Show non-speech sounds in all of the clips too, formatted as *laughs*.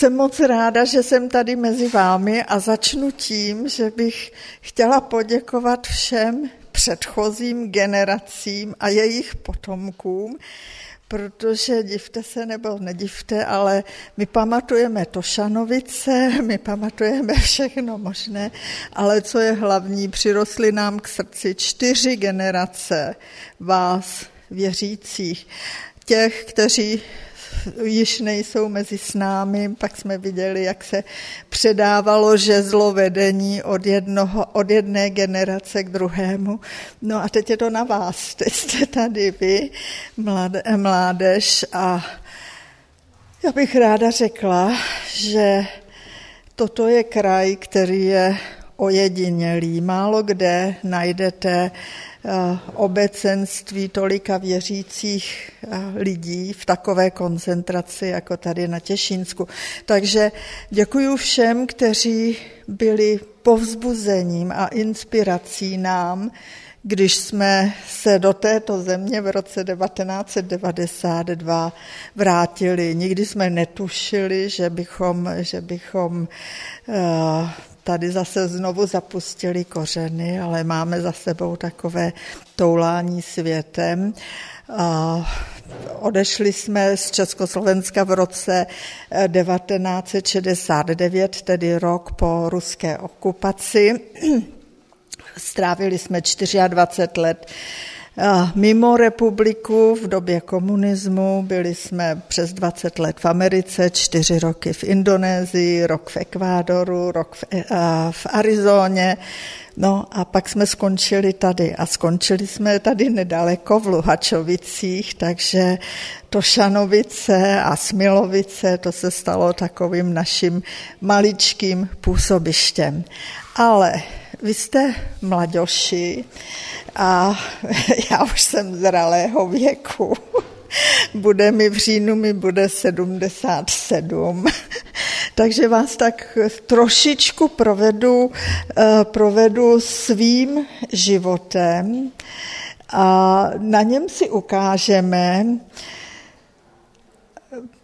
Jsem moc ráda, že jsem tady mezi vámi a začnu tím, že bych chtěla poděkovat všem předchozím generacím a jejich potomkům, protože divte se nebo nedivte, ale my pamatujeme Tošanovice, my pamatujeme všechno možné, ale co je hlavní, přirostly nám k srdci čtyři generace vás, věřících, těch, kteří již nejsou mezi s námi, pak jsme viděli, jak se předávalo žezlo vedení od, jednoho, od jedné generace k druhému. No a teď je to na vás, teď jste tady vy, mládež a já bych ráda řekla, že toto je kraj, který je ojedinělý. Málo kde najdete obecenství tolika věřících eh, lidí v takové koncentraci jako tady na Těšínsku. Takže děkuji všem, kteří byli povzbuzením a inspirací nám, když jsme se do této země v roce 1992 vrátili. Nikdy jsme netušili, že bychom, že bychom uh, tady zase znovu zapustili kořeny, ale máme za sebou takové toulání světem. Odešli jsme z Československa v roce 1969, eh, tedy rok po ruské okupaci. *clears throat* Strávili jsme 24 let Mimo republiku v době komunismu byli jsme přes 20 let v Americe, čtyři roky v Indonésii, rok v Ekvádoru, rok v, v Arizóně, No a pak jsme skončili tady a skončili jsme tady nedaleko v Luhačovicích, takže Tošanovice a Smilovice, to se stalo takovým naším maličkým působištěm. Ale vy jste mladoši a *laughs* já už jsem zralého věku. *laughs* Bude mi v říjnu, mi bude 77. *laughs* Takže vás tak trošičku provedu, eh, provedu svým životem a na něm si ukážeme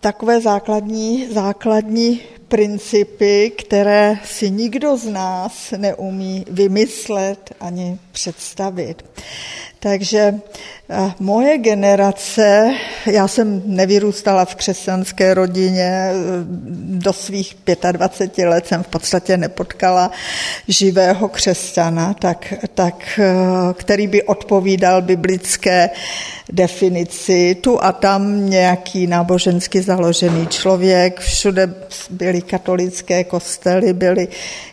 takové základní, základní principy, které si nikdo z nás neumí vymyslet ani představit. Takže eh, moje generace, já jsem nevyrůstala v křesťanské rodině, eh, do svých 25 let jsem v podstatě nepotkala živého křesťana, tak, tak, eh, který by odpovídal biblické definici. Tu a tam nějaký nábožensky založený člověk, všude byly katolické kostely, byly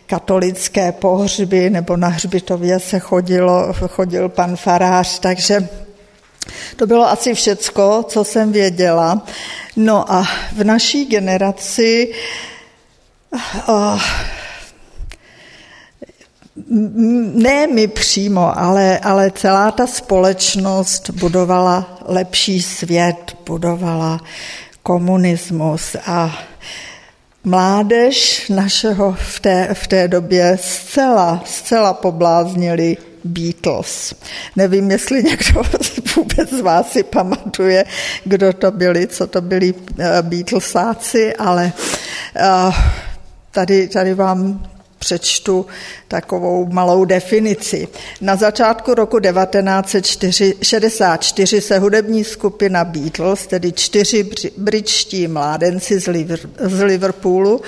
katolické pohřby, nebo na hřbitově se chodilo, chodil pan farář, takže to bylo asi všecko, co jsem věděla. No a v naší generaci oh, ne my přímo, ale, ale celá ta společnost budovala lepší svět, budovala komunismus a mládež našeho v té, v té době zcela, zcela pobláznili Beatles. Nevím, jestli někdo *laughs* vůbec z vás si pamatuje, kdo to byli, co to byli eh, Beatlesáci, ale eh, tady, tady vám přečtu takovou malou definici. Na začátku roku 1964 se hudební skupina Beatles, tedy čtyři britští mládenci z Liverpoolu,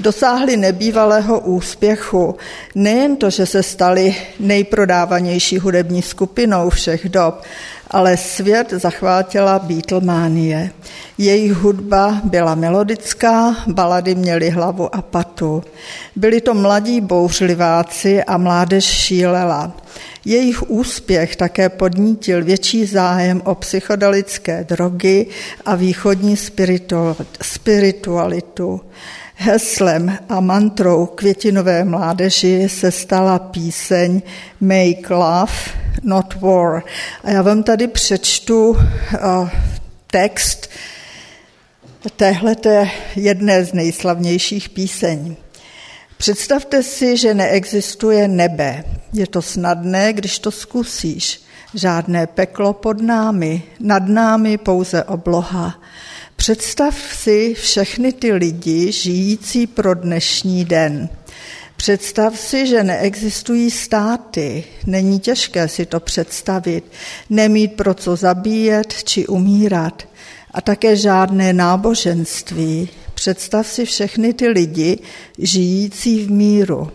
dosáhli nebývalého úspěchu. Nejen to, že se stali nejprodávanější hudební skupinou všech dob, ale svět zachvátila Beatlemanie. Jejich hudba byla melodická, balady měly hlavu a patu. Byli to mladí bouřliváci a mládež šílela. Jejich úspěch také podnítil větší zájem o psychodelické drogy a východní spiritualitu. Heslem a mantrou květinové mládeži se stala píseň Make Love, Not War. A já vám tady přečtu uh, text téhleté jedné z nejslavnějších píseň. Představte si, že neexistuje nebe. Je to snadné, když to zkusíš. Žádné peklo pod námi, nad námi pouze obloha. Představ si všechny ty lidi žijící pro dnešní den. Představ si, že neexistují státy. Není těžké si to představit. Nemít pro co zabíjet či umírat. A také žádné náboženství. Představ si všechny ty lidi žijící v míru.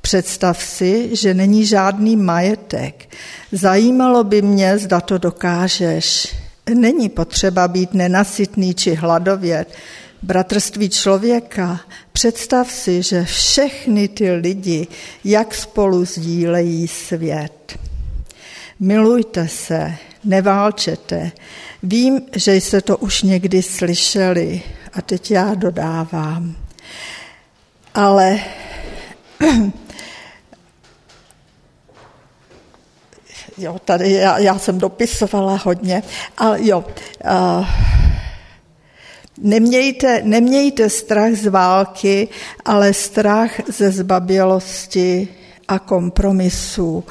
Představ si, že není žádný majetek. Zajímalo by mě, zda to dokážeš. Není potřeba být nenasytný či hladovět. Bratrství člověka, představ si, že všechny ty lidi, jak spolu sdílejí svět. Milujte se, neválčete. Vím, že jste to už někdy slyšeli a teď já dodávám. Ale *clears throat* jo, tady já, já jsem dopisovala hodně, ale jo, uh, nemějte, nemějte strach z války, ale strach ze zbabělosti a kompromisů.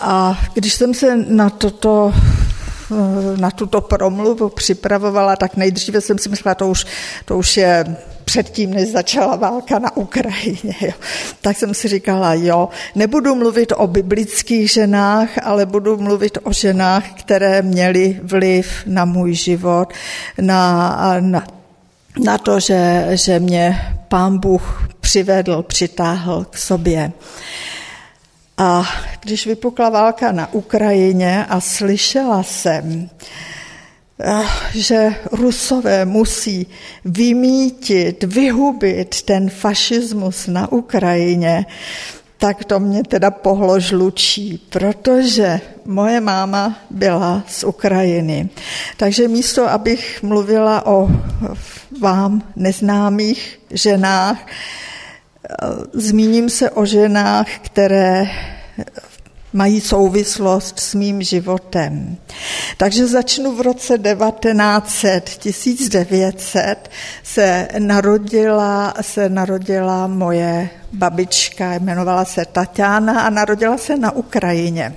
A když jsem se na toto na tuto promluvu připravovala, tak nejdříve jsem si myslela, to už, to už je předtím, než začala válka na Ukrajině. *laughs* Jo. Tak jsem si říkala, jo, nebudu mluvit o biblických ženách, ale budu mluvit o ženách, které měly vliv na můj život, na, na, na to, že, že mě pán Bůh přivedl, přitáhl k sobě. A když vypukla válka na Ukrajině a slyšela jsem, že Rusové musí vymítit, vyhubit ten fašismus na Ukrajině, tak to mě teda pohlo žlučí, protože moje máma byla z Ukrajiny. Takže místo, abych mluvila o vám neznámých ženách, Zmíním se o ženách, které mají souvislost s mým životem. Takže začnu v roce 1900, 1900 se narodila, se narodila moje babička, jmenovala se Tatiana a narodila se na Ukrajině.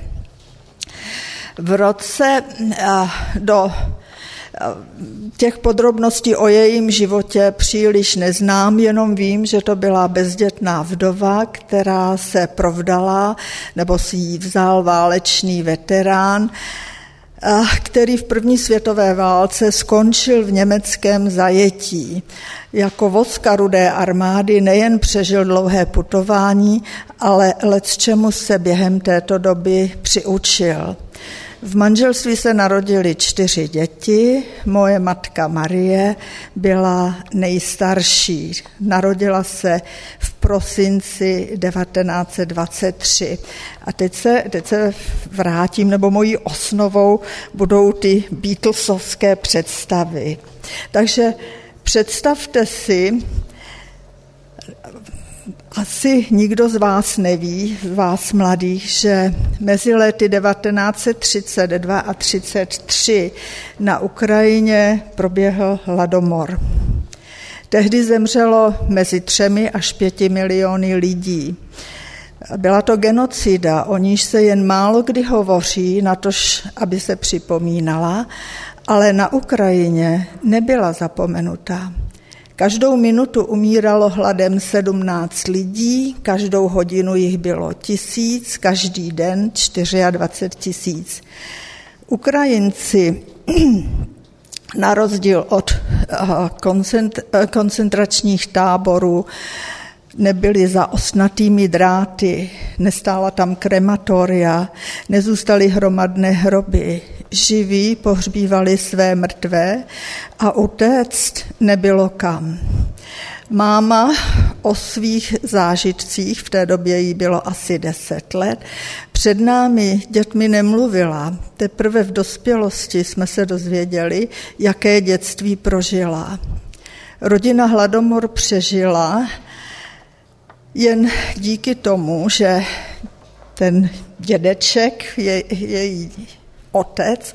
V roce do Těch podrobností o jejím životě příliš neznám, jenom vím, že to byla bezdětná vdova, která se provdala, nebo si ji vzal válečný veterán, který v první světové válce skončil v německém zajetí. Jako vodska rudé armády nejen přežil dlouhé putování, ale let čemu se během této doby přiučil. V manželství se narodili čtyři děti. Moje matka Marie byla nejstarší. Narodila se v prosinci 1923. A teď se, teď se vrátím, nebo mojí osnovou budou ty Beatlesovské představy. Takže představte si, asi nikdo z vás neví, z vás mladých, že mezi lety 1932 a 1933 na Ukrajině proběhl hladomor. Tehdy zemřelo mezi třemi až pěti miliony lidí. Byla to genocida, o níž se jen málo kdy hovoří, natož aby se připomínala, ale na Ukrajině nebyla zapomenutá. Každou minutu umíralo hladem 17 lidí, každou hodinu jich bylo tisíc, každý den 24 tisíc. Ukrajinci *clears throat* na rozdíl od eh, eh, koncentračních táborů nebyli za osnatými dráty, nestála tam krematoria, nezůstaly hromadné hroby, živí pohřbívali své mrtvé a utéct nebylo kam. Máma o svých zážitcích, v té době jí bylo asi deset let, před námi dětmi nemluvila. Teprve v dospělosti jsme se dozvěděli, jaké dětství prožila. Rodina Hladomor přežila jen díky tomu, že ten dědeček, je, její otec,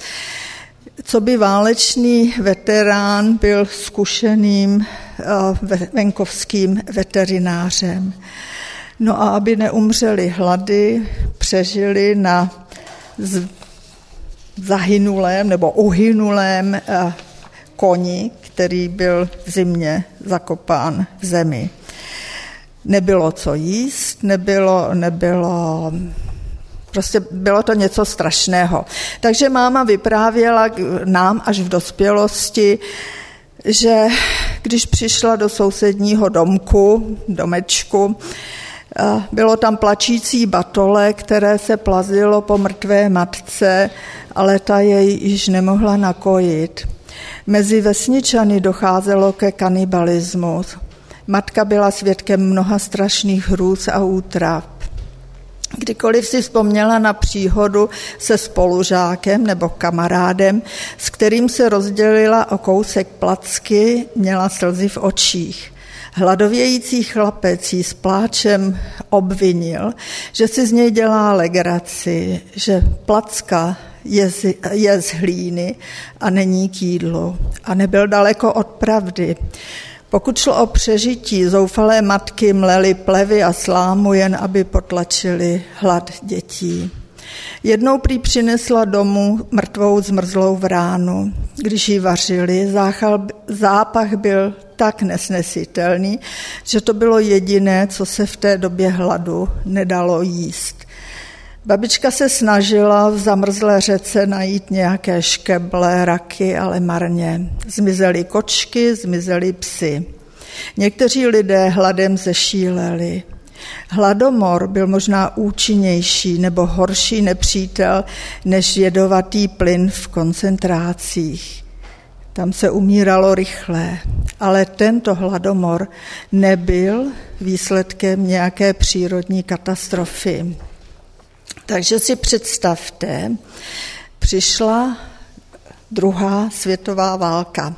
co by válečný veterán byl zkušeným eh, venkovským veterinářem. No a aby neumřeli hlady, přežili na zahynulém nebo uhynulém eh, koni, který byl v zimě zakopán v zemi. Nebylo co jíst, nebylo, nebylo Prostě bylo to něco strašného. Takže máma vyprávěla nám až v dospělosti, že když přišla do sousedního domku, domečku, bylo tam plačící batole, které se plazilo po mrtvé matce, ale ta jej již nemohla nakojit. Mezi vesničany docházelo ke kanibalismu. Matka byla svědkem mnoha strašných hrůz a útrav. Kdykoliv si vzpomněla na příhodu se spolužákem nebo kamarádem, s kterým se rozdělila o kousek placky, měla slzy v očích. Hladovějící chlapec jí s pláčem obvinil, že si z něj dělá legraci, že placka je z, je z hlíny a není k jídlu. A nebyl daleko od pravdy. Pokud šlo o přežití, zoufalé matky mlely plevy a slámu, jen aby potlačili hlad dětí. Jednou prý přinesla domů mrtvou zmrzlou vránu. Když ji vařili, záchal, zápach byl tak nesnesitelný, že to bylo jediné, co se v té době hladu nedalo jíst. Babička se snažila v zamrzlé řece najít nějaké škeble, raky, ale marně. Zmizely kočky, zmizely psy. Někteří lidé hladem zešíleli. Hladomor byl možná účinnější nebo horší nepřítel než jedovatý plyn v koncentrácích. Tam se umíralo rychle, ale tento hladomor nebyl výsledkem nějaké přírodní katastrofy. Takže si představte, přišla druhá světová válka.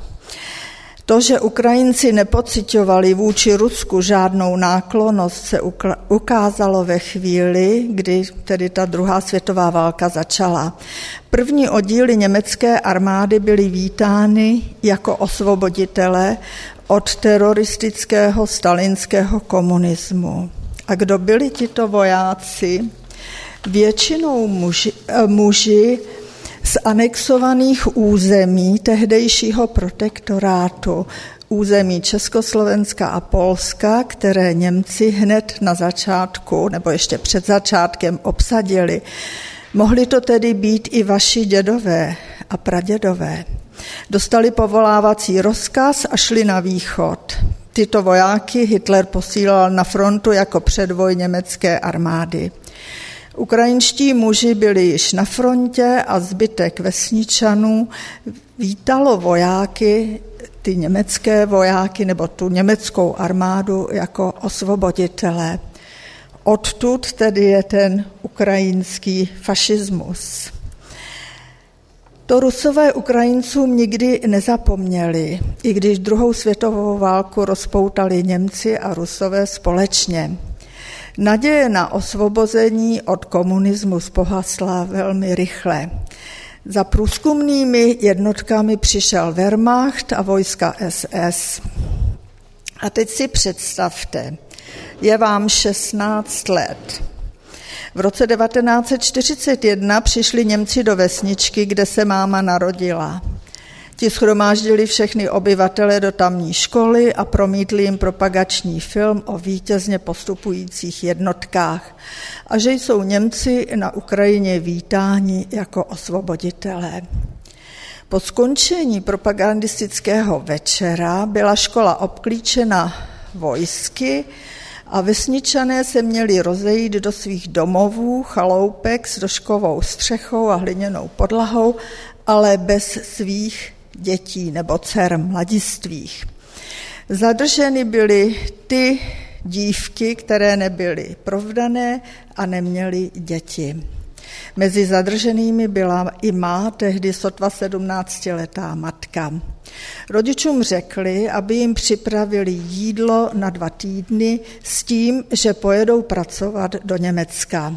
To, že Ukrajinci nepocitovali vůči Rusku žádnou náklonost, se ukázalo ve chvíli, kdy tedy ta druhá světová válka začala. První oddíly německé armády byly vítány jako osvoboditele od teroristického stalinského komunismu. A kdo byli tito vojáci? Většinou muži, eh, muži z anexovaných území tehdejšího protektorátu, území Československa a Polska, které Němci hned na začátku nebo ještě před začátkem obsadili. Mohli to tedy být i vaši dědové a pradědové. Dostali povolávací rozkaz a šli na východ. Tyto vojáky Hitler posílal na frontu jako předvoj německé armády. Ukrajinští muži byli již na frontě a zbytek vesničanů vítalo vojáky, ty německé vojáky nebo tu německou armádu jako osvoboditelé. Odtud tedy je ten ukrajinský fašismus. To rusové Ukrajincům nikdy nezapomněli, i když druhou světovou válku rozpoutali Němci a Rusové společně. Naděje na osvobození od komunismu pohasla velmi rychle. Za průzkumnými jednotkami přišel Wehrmacht a vojska SS. A teď si představte, je vám 16 let. V roce 1941 přišli Němci do vesničky, kde se máma narodila. Ti schromáždili všechny obyvatele do tamní školy a promítli jim propagační film o vítězně postupujících jednotkách a že jsou Němci na Ukrajině vítáni jako osvoboditelé. Po skončení propagandistického večera byla škola obklíčena vojsky a vesničané se měli rozejít do svých domovů, chaloupek s doškovou střechou a hliněnou podlahou, ale bez svých dětí nebo dcer mladistvých. Zadrženy byly ty dívky, které nebyly provdané a neměly děti. Mezi zadrženými byla i má, tehdy sotva 17-letá matka. Rodičům řekli, aby jim připravili jídlo na dva týdny s tím, že pojedou pracovat do Německa.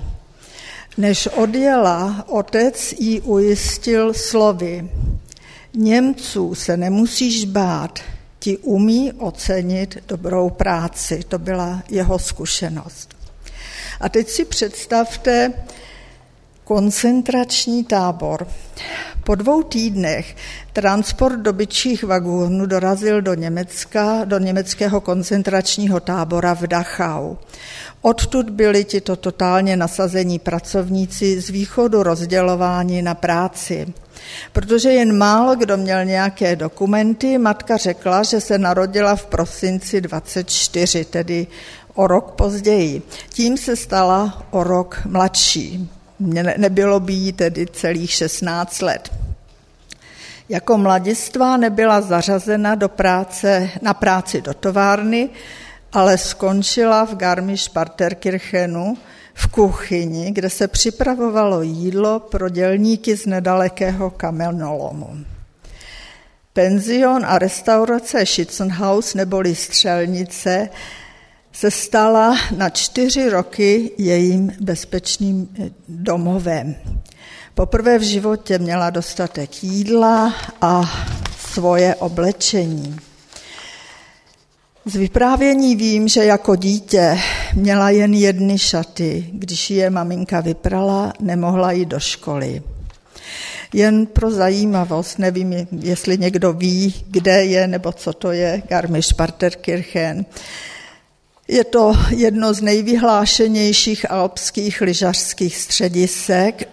Než odjela, otec jí ujistil slovy. Němců se nemusíš bát, ti umí ocenit dobrou práci. To byla jeho zkušenost. A teď si představte koncentrační tábor. Po dvou týdnech transport dobyčích vagónů dorazil do Německa, do německého koncentračního tábora v Dachau. Odtud byli tito totálně nasazení pracovníci z východu rozdělování na práci. Protože jen málo kdo měl nějaké dokumenty, matka řekla, že se narodila v prosinci 24, tedy o rok později. Tím se stala o rok mladší. Nebylo by jí tedy celých 16 let. Jako mladistva nebyla zařazena do práce, na práci do továrny, ale skončila v Garmisch-Partenkirchenu v kuchyni, kde se připravovalo jídlo pro dělníky z nedalekého kamenolomu. Penzion a restaurace Schützenhaus neboli střelnice se stala na čtyři roky jejím bezpečným domovem. Poprvé v životě měla dostatek jídla a svoje oblečení. Z vyprávění vím, že jako dítě měla jen jedny šaty. Když je maminka vyprala, nemohla jít do školy. Jen pro zajímavost, nevím, jestli někdo ví, kde je nebo co to je Garmisch-Partenkirchen. Je to jedno z nejvyhlášenějších alpských lyžařských středisek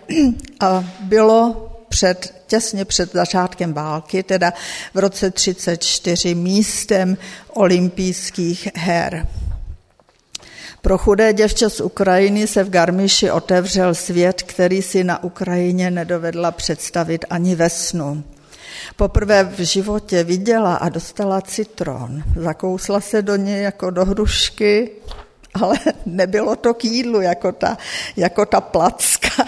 a bylo před, těsně před začátkem války, teda v roce 1934, místem olympijských her. Pro chudé děvče z Ukrajiny se v Garmiši otevřel svět, který si na Ukrajině nedovedla představit ani ve snu. Poprvé v životě viděla a dostala citron. Zakousla se do něj jako do hrušky, ale *laughs* nebylo to k jídlu jako ta, jako ta placka,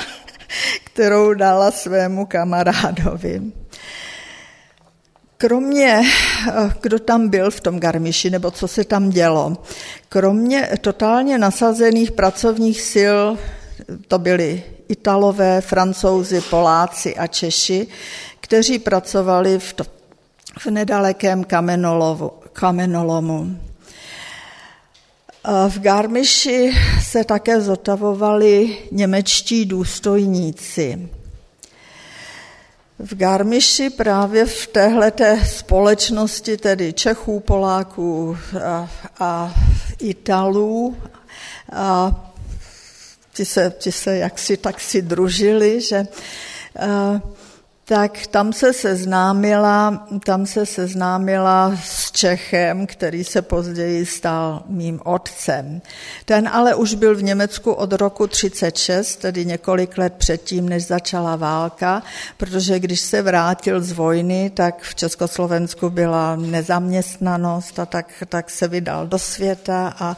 kterou dala svému kamarádovi. Kromě, kdo tam byl v tom Garmiši, nebo co se tam dělo, kromě totálně nasazených pracovních sil, to byli Italové, Francouzi, Poláci a Češi, kteří pracovali v, to, v nedalekém kamenolovu, kamenolomu. V Garmiši se také zotavovali němečtí důstojníci. V Garmiši právě v téhleté společnosti, tedy Čechů, Poláků a, a Italů, a ti se, ti se jaksi tak si družili, že a, tak tam se seznámila, tam se seznámila s Čechem, který se později stal mým otcem. Ten ale už byl v Německu od roku 36, tedy několik let předtím, než začala válka, protože když se vrátil z vojny, tak v Československu byla nezaměstnanost a tak, tak se vydal do světa a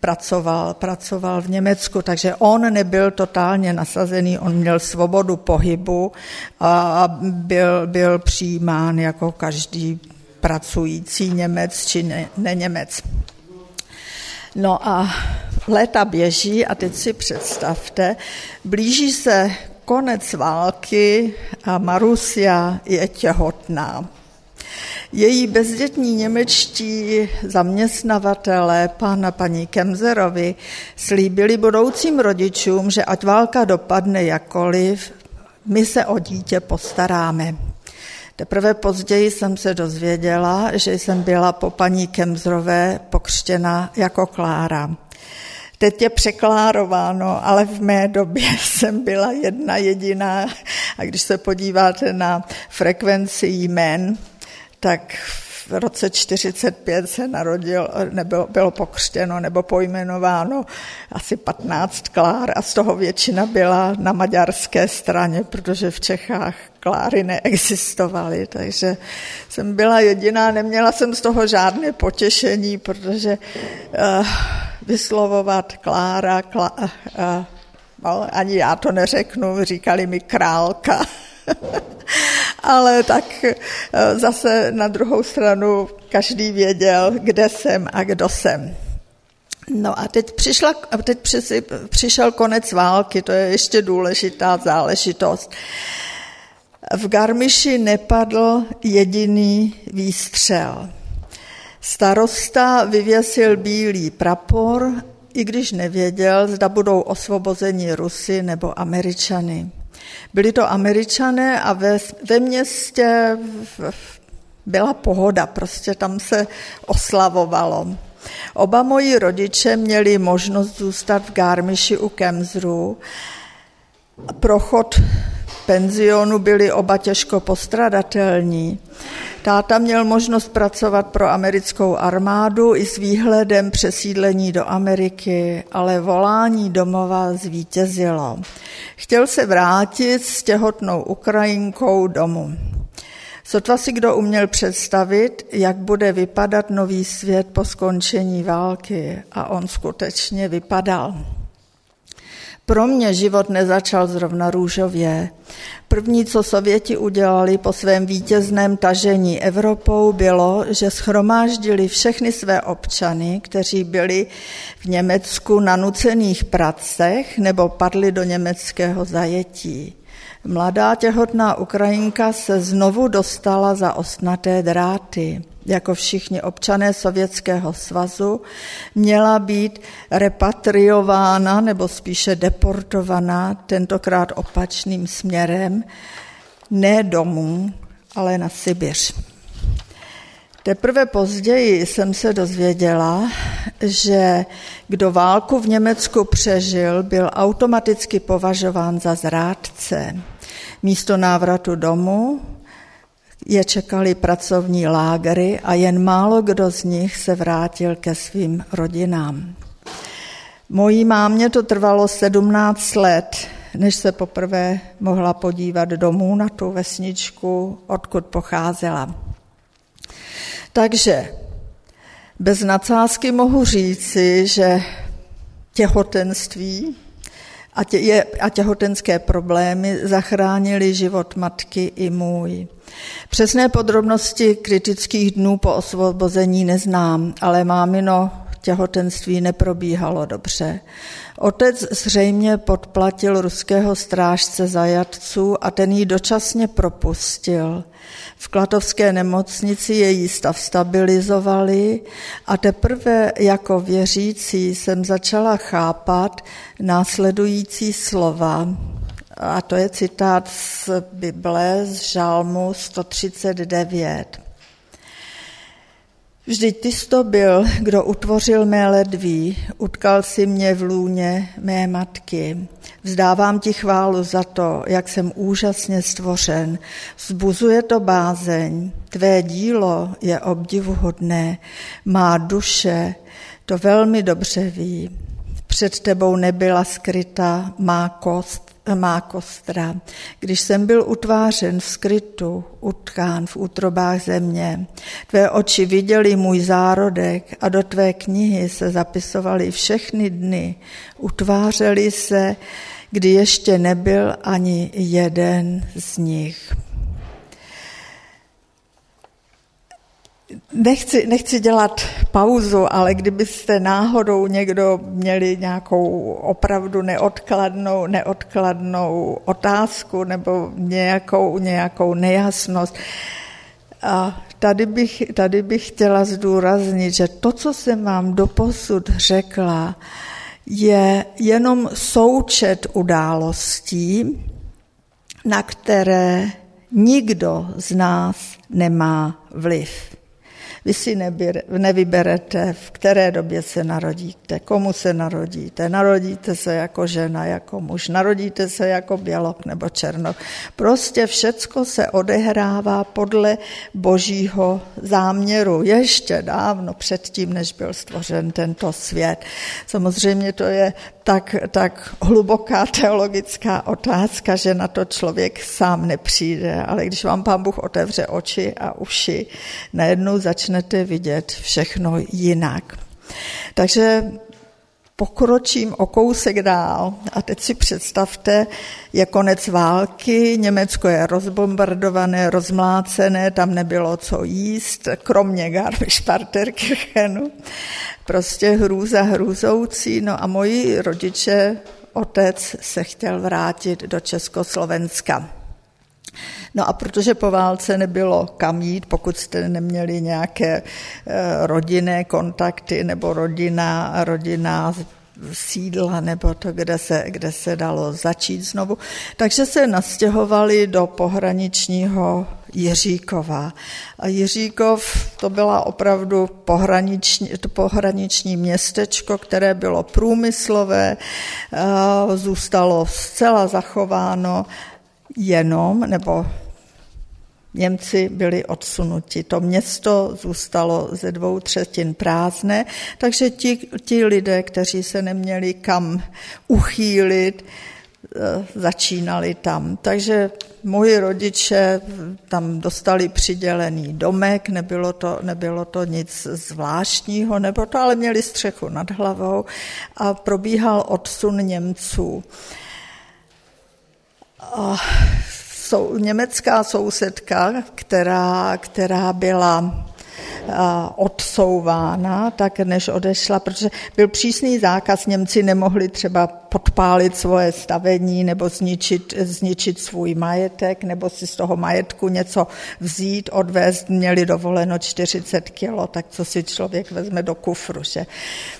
pracoval, pracoval v Německu. Takže on nebyl totálně nasazený, on měl svobodu pohybu a a byl, byl přijímán jako každý pracující Němec či ne, Němec. No a léta běží a teď si představte, blíží se konec války a Marusia je těhotná. Její bezdětní němečtí zaměstnavatelé, pan a paní Kemzerovi, slíbili budoucím rodičům, že ať válka dopadne jakoliv, my se o dítě postaráme. Teprve později jsem se dozvěděla, že jsem byla po paní Kemzrové pokřtěna jako Klára. Teď je překlárováno, ale v mé době *laughs* jsem byla jedna jediná. A když se podíváte na frekvenci jmen, tak v roce 45 se narodil, nebo bylo pokřtěno nebo pojmenováno asi 15 klár a z toho většina byla na maďarské straně, protože v Čechách kláry neexistovaly, takže jsem byla jediná, neměla jsem z toho žádné potěšení, protože uh, vyslovovat Klára, klá, uh, uh, ani já to neřeknu, říkali mi králka. *laughs* Ale tak eh, zase na druhou stranu každý věděl, kde jsem a kdo jsem. No a teď, přišla, teď přišel konec války, to je ještě důležitá záležitost. V Garmiši nepadl jediný výstřel. Starosta vyvěsil bílý prapor, i když nevěděl, zda budou osvobozeni Rusy nebo Američany. Byli to američané a ve, ve městě byla pohoda, prostě tam se oslavovalo. Oba moji rodiče měli možnost zůstat v Garmiši u Kemzru. Prochod penzionu byli oba těžko postradatelní. Táta měl možnost pracovat pro americkou armádu i s výhledem přesídlení do Ameriky, ale volání domova zvítězilo. Chtěl se vrátit s těhotnou Ukrajinkou domů. Sotva si kdo uměl představit, jak bude vypadat nový svět po skončení války a on skutečně vypadal. Pro mě život nezačal zrovna růžově. První, co Sověti udělali po svém vítězném tažení Evropou, bylo, že schromáždili všechny své občany, kteří byli v Německu na nucených pracech nebo padli do německého zajetí. Mladá těhotná Ukrajinka se znovu dostala za ostnaté dráty. Jako všichni občané Sovětského svazu měla být repatriována nebo spíše deportovaná, tentokrát opačným směrem, ne domů, ale na Sibiř. Teprve později jsem se dozvěděla, že kdo válku v Německu přežil, byl automaticky považován za zrádce. Místo návratu domů je čekali pracovní lágry a jen málo kdo z nich se vrátil ke svým rodinám. Mojí mámě to trvalo 17 let, než se poprvé mohla podívat domů na tu vesničku, odkud pocházela. Takže bez nadsázky mohu říci, že těhotenství a, tě, je, a těhotenské problémy zachránili život matky i můj. Přesné podrobnosti kritických dnů po osvobození neznám, ale mámino těhotenství neprobíhalo dobře. Otec zřejmě podplatil ruského strážce zajatců a ten ji dočasně propustil. V Klatovské nemocnici její stav stabilizovali a teprve jako věřící jsem začala chápat následující slova. A to je citát z Bible, z Žalmu 139. Vždyť ty jsi to byl, kdo utvořil mé ledví, utkal si mě v lůně mé matky. Vzdávám ti chválu za to, jak jsem úžasně stvořen. Zbuzuje to bázeň, tvé dílo je obdivuhodné, má duše to velmi dobře ví. Před tebou nebyla skryta má kost, má kostra. Když jsem byl utvářen v skrytu, utkán v útrobách země, tvé oči viděli můj zárodek a do tvé knihy se zapisovaly všechny dny, utvářeli se, kdy ještě nebyl ani jeden z nich. Nechci, nechci dělat pauzu, ale kdybyste náhodou někdo měli nějakou opravdu neodkladnou, neodkladnou otázku nebo nějakou, nějakou nejasnost, a tady bych, tady bych chtěla zdůraznit, že to, co jsem vám doposud řekla, je jenom součet událostí, na které nikdo z nás nemá vliv. Vy si nevyberete, v které době se narodíte, komu se narodíte. Narodíte se jako žena, jako muž, narodíte se jako bělok nebo černok. Prostě všecko se odehrává podle božího záměru. Ještě dávno předtím, než byl stvořen tento svět. Samozřejmě to je tak, tak hluboká teologická otázka, že na to člověk sám nepřijde, ale když vám pán Bůh otevře oči a uši, najednou začnete vidět všechno jinak. Takže pokročím o kousek dál a teď si představte, je konec války, Německo je rozbombardované, rozmlácené, tam nebylo co jíst, kromě Garmisch-Partenkirchenu prostě hrůza hrůzoucí. No a moji rodiče, otec se chtěl vrátit do Československa. No a protože po válce nebylo kam jít, pokud jste neměli nějaké eh, rodinné kontakty nebo rodina, rodina sídla nebo to, kde se, kde se dalo začít znovu. Takže se nastěhovali do pohraničního Jiříkova. A Jiříkov to byla opravdu pohraniční, to pohraniční městečko, které bylo průmyslové, zůstalo zcela zachováno jenom, nebo Němci byli odsunuti. To město zůstalo ze dvou třetin prázdné, takže ti, ti lidé, kteří se neměli kam uchýlit, eh, začínali tam. Takže moji rodiče tam dostali přidělený domek, nebylo to, nebylo to nic zvláštního, nebo to, ale měli střechu nad hlavou a probíhal odsun Němců. A sou, německá sousedka, která, která byla odsouvána, tak než odešla, protože byl přísný zákaz, Němci nemohli třeba podpálit svoje stavení nebo zničit, zničit svůj majetek, nebo si z toho majetku něco vzít, odvést, měli dovoleno 40 kilo, tak co si člověk vezme do kufru. Že?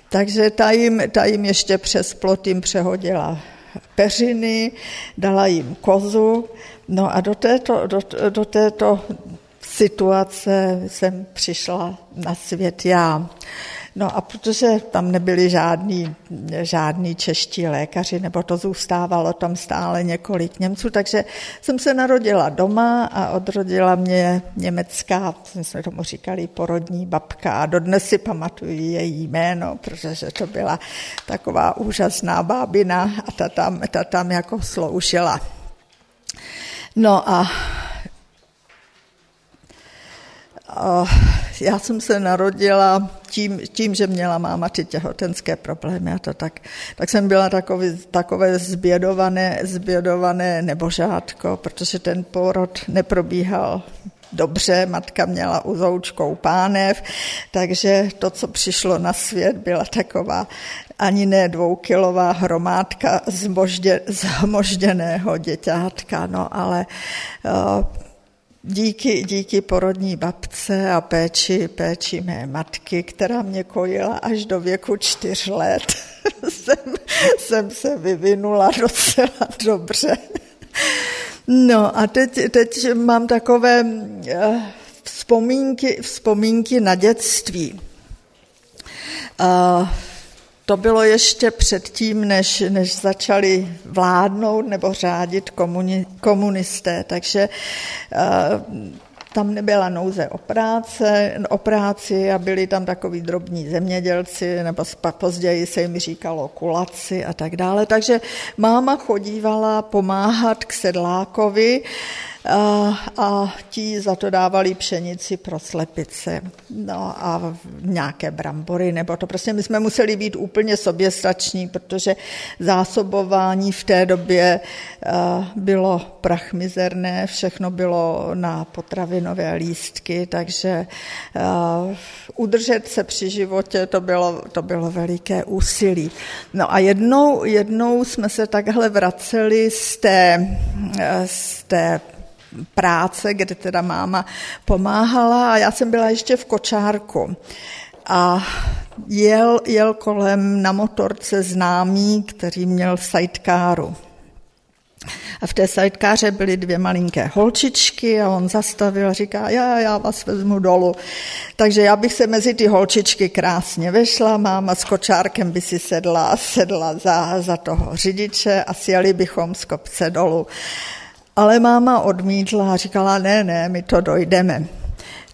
Takže ta jim, ta jim ještě přes plot jim přehodila peřiny, dala jim kozu, no a do této, do, do této situace jsem přišla na svět já. No a protože tam nebyli žádní, žádní čeští lékaři, nebo to zůstávalo tam stále několik Němců, takže jsem se narodila doma a odrodila mě německá, my jsme tomu říkali, porodní babka a dodnes si pamatuju její jméno, protože to byla taková úžasná bábina a ta tam, ta tam jako sloužila. No a já jsem se narodila tím, tím, že měla máma ty těhotenské problémy a to tak, tak jsem byla takový, takové zbědované, zbědované nebožátko, protože ten porod neprobíhal dobře, matka měla uzoučkou pánev, takže to, co přišlo na svět, byla taková ani ne dvoukilová hromádka zmoždě, zmožděného děťátka, no ale uh, díky, díky porodní babce a péči, péči mé matky, která mě kojila až do věku čtyř let, *laughs* jsem, jsem se vyvinula docela dobře. No a teď, teď mám takové eh, vzpomínky, vzpomínky na dětství. Uh, to bylo ještě předtím, než, než začali vládnout nebo řádit komuni, komunisté, takže uh, tam nebyla nouze o, práce, o práci a byli tam takový drobní zemědělci, nebo později se jim říkalo kulaci a tak dále. Takže máma chodívala pomáhat k sedlákovi, a ti za to dávali pšenici pro slepice no a nějaké brambory, nebo to prostě my jsme museli být úplně soběstační, protože zásobování v té době bylo prachmizerné, všechno bylo na potravinové lístky, takže udržet se při životě to bylo, to bylo veliké úsilí. No a jednou, jednou jsme se takhle vraceli z té, z té práce, kde teda máma pomáhala a já jsem byla ještě v kočárku. A jel, jel kolem na motorce známý, který měl sidecaru. A v té sidekáře byly dvě malinké holčičky a on zastavil a říká, já, já vás vezmu dolů. Takže já bych se mezi ty holčičky krásně vešla, máma s kočárkem by si sedla, sedla za, za toho řidiče a sjeli bychom z kopce dolů. Ale máma odmítla a říkala, ne, ne, my to dojdeme.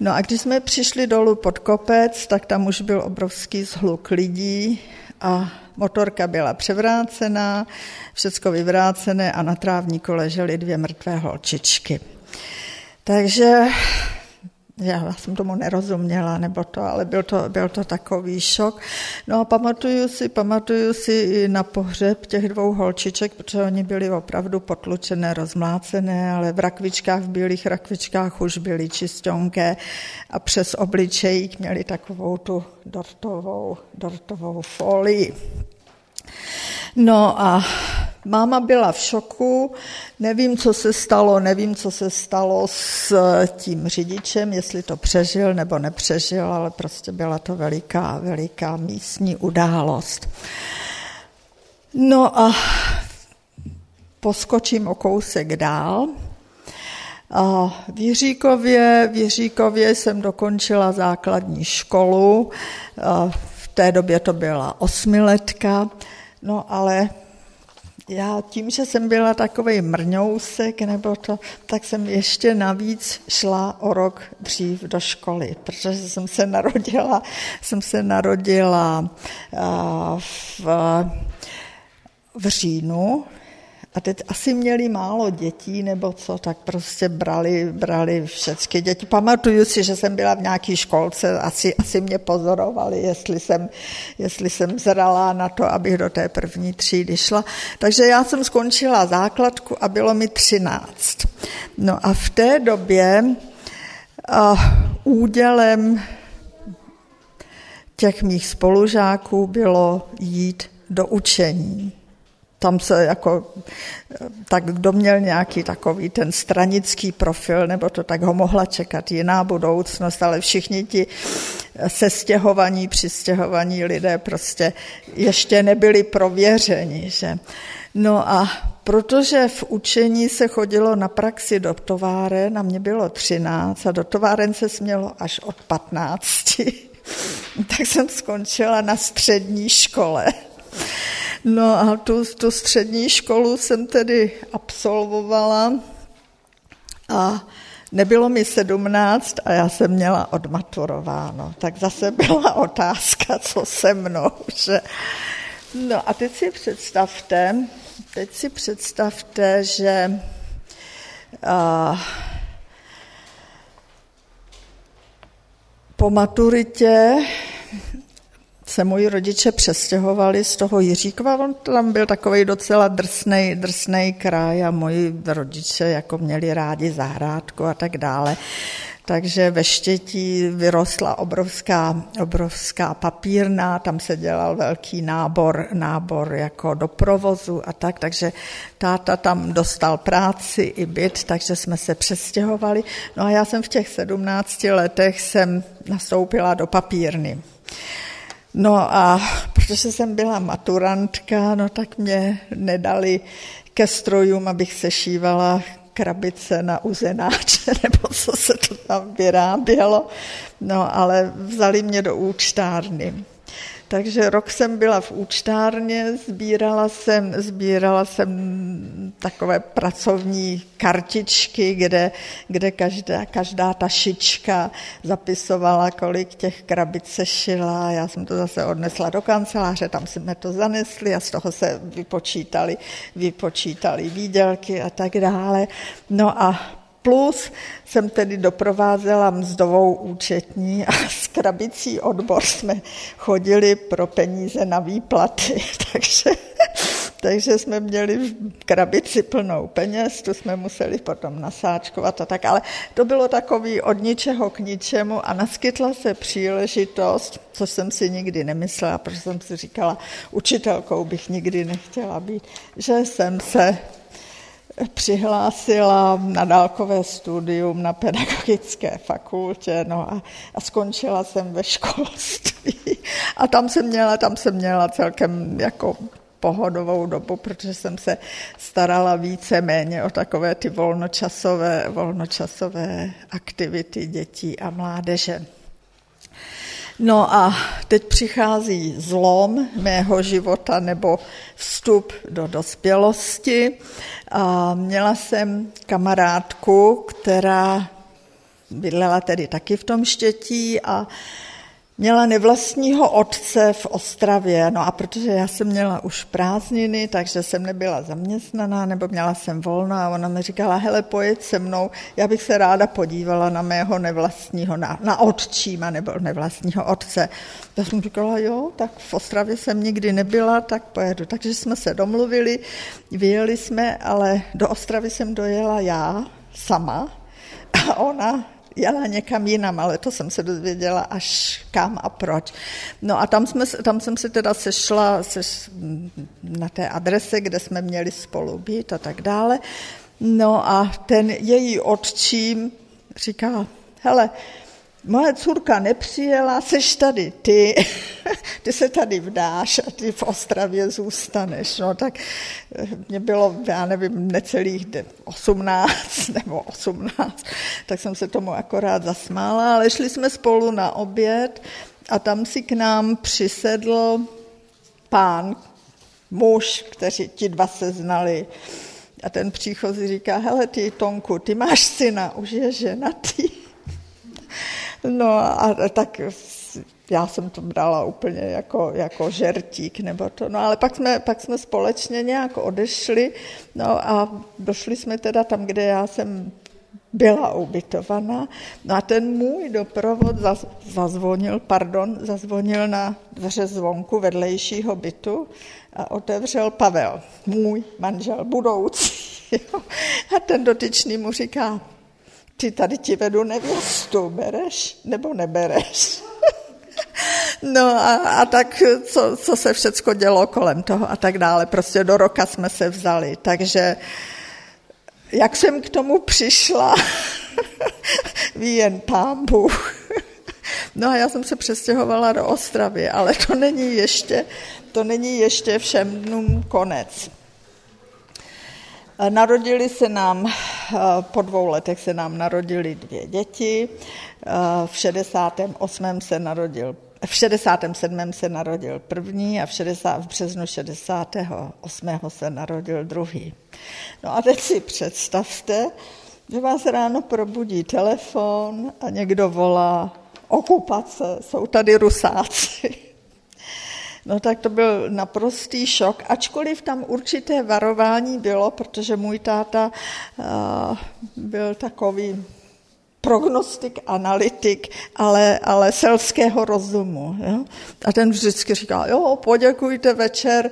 No a když jsme přišli dolů pod kopec, tak tam už byl obrovský zhluk lidí a motorka byla převrácená, všecko vyvrácené a na trávníku ležely dvě mrtvé holčičky. Takže já jsem tomu nerozuměla, nebo to, ale byl to, byl to takový šok. No a pamatuju si, pamatuju si i na pohřeb těch dvou holčiček, protože oni byli opravdu potlučené, rozmlácené, ale v rakvičkách, v bílých rakvičkách už byly čistonké a přes obličejík měli takovou tu dortovou, dortovou folii. No a máma byla v šoku, nevím, co se stalo, nevím, co se stalo s tím řidičem, jestli to přežil nebo nepřežil, ale prostě byla to veliká, veliká místní událost. No a poskočím o kousek dál. A v Jiříkově, v Jiříkově jsem dokončila základní školu. V té době to byla osmiletka, no ale já tím, že jsem byla takový mrňousek, nebo to, tak jsem ještě navíc šla o rok dřív do školy, protože jsem se narodila, jsem se narodila v, v říjnu a teď asi měli málo dětí, nebo co, tak prostě brali, brali všechny děti. Pamatuju si, že jsem byla v nějaké školce, asi, asi mě pozorovali, jestli jsem, jestli jsem zrala na to, abych do té první třídy šla. Takže já jsem skončila základku a bylo mi třináct. No a v té době a údělem těch mých spolužáků bylo jít do učení tam se jako, tak kdo měl nějaký takový ten stranický profil, nebo to tak ho mohla čekat jiná budoucnost, ale všichni ti sestěhovaní, přistěhovaní lidé prostě ještě nebyli prověřeni, že? No a protože v učení se chodilo na praxi do továren, a mě bylo 13 a do továren se smělo až od 15, *laughs* tak jsem skončila na střední škole. No a tu, tu střední školu jsem tedy absolvovala a nebylo mi sedmnáct a já jsem měla odmaturováno. Tak zase byla *laughs* otázka, co se mnou. Že... No a teď si představte, teď si představte, že a, po maturitě se moji rodiče přestěhovali z toho Jiříkova, on tam byl takový docela drsnej, drsnej kraj a moji rodiče jako měli rádi zahrádku a tak dále. Takže ve Štětí vyrostla obrovská, obrovská papírna, tam se dělal velký nábor, nábor jako do provozu a tak, takže táta tam dostal práci i byt, takže jsme se přestěhovali. No a já jsem v těch sedmnácti letech jsem nastoupila do papírny. No a protože jsem byla maturantka, no tak mě nedali ke strojům, abych sešívala krabice na uzenáče, *laughs* nebo co se to tam vyrábělo. No ale vzali mě do účtárny. Takže rok jsem byla v účtárně, sbírala jsem, sbírala jsem takové pracovní kartičky, kde, kde každá, každá ta šička zapisovala, kolik těch krabic se šila. Já jsem to zase odnesla do kanceláře, tam jsme to zanesli a z toho se vypočítali, vypočítali výdělky a tak dále. No a Plus jsem tedy doprovázela mzdovou účetní a s krabicí odbor jsme chodili pro peníze na výplaty, *laughs* takže, takže jsme měli v krabici plnou peněz, tu jsme museli potom nasáčkovat a tak, ale to bylo takový od ničeho k ničemu a naskytla se příležitost, což jsem si nikdy nemyslela, protože jsem si říkala, učitelkou bych nikdy nechtěla být, že jsem se přihlásila na dálkové studium na pedagogické fakultě no a, a skončila jsem ve školství. A tam jsem měla, tam jsem měla celkem jako pohodovou dobu, protože jsem se starala více méně o takové ty volnočasové, volnočasové aktivity dětí a mládeže. No a teď přichází zlom mého života nebo vstup do dospělosti. A měla jsem kamarádku, která bydlela tedy taky v tom štětí a Měla nevlastního otce v Ostravě, no a protože já jsem měla už prázdniny, takže jsem nebyla zaměstnaná, nebo měla jsem volno a ona mi říkala, hele, pojď se mnou, já bych se ráda podívala na mého nevlastního, na, na otčíma nebo nevlastního otce. Já jsem říkala, jo, tak v Ostravě jsem nikdy nebyla, tak pojedu. Takže jsme se domluvili, vyjeli jsme, ale do Ostravy jsem dojela já sama, a ona jela někam jinam, ale to jsem se dozvěděla až kam a proč. No a tam, jsme, tam jsem se teda sešla seš, na té adrese, kde jsme měli spolu být a tak dále. No a ten její otčím říká, hele, moje curka nepřijela, seš tady ty, *laughs* ty se tady vdáš a ty v Ostravě zůstaneš. No tak eh, mě bylo, já nevím, necelých 18 *laughs* nebo 18, tak jsem se tomu akorát zasmála, ale šli jsme spolu na oběd a tam si k nám přisedl pán, muž, kteří ti dva se znali. A ten příchozí říká, hele ty Tonku, ty máš syna, už je ženatý. No a tak já jsem to brala úplně jako, jako žertík nebo to, no ale pak jsme, pak jsme společně nějak odešli, no a došli jsme teda tam, kde já jsem byla ubytovaná. No a ten můj doprovod zazvonil, pardon, zazvonil na dveře zvonku vedlejšího bytu a otevřel Pavel, můj manžel budoucí. *laughs* A ten dotyčný mu říká, ty tady ti vedu nevěstu, bereš nebo nebereš? *laughs* No a, a tak, co, co se všecko dělo kolem toho a tak dále. Prostě do roka jsme se vzali. Takže jak jsem k tomu přišla, *laughs* ví jen pán Bůh. *laughs* No a já jsem se přestěhovala do Ostravy, ale to není ještě, to není ještě všem dnům konec. Narodili se nám, po dvou letech se nám narodili dvě děti, v 68. se narodil v 67. se narodil první a v, 60, v březnu 68. se narodil druhý. No a teď si představte, že vás ráno probudí telefon a někdo volá okupace, jsou tady rusáci. *laughs* No tak to byl naprostý šok, ačkoliv tam určité varování bylo, protože můj táta uh, byl takový prognostik, analytik, ale, ale selského rozumu. Jo? A ten vždycky říká, jo, poděkujte večer,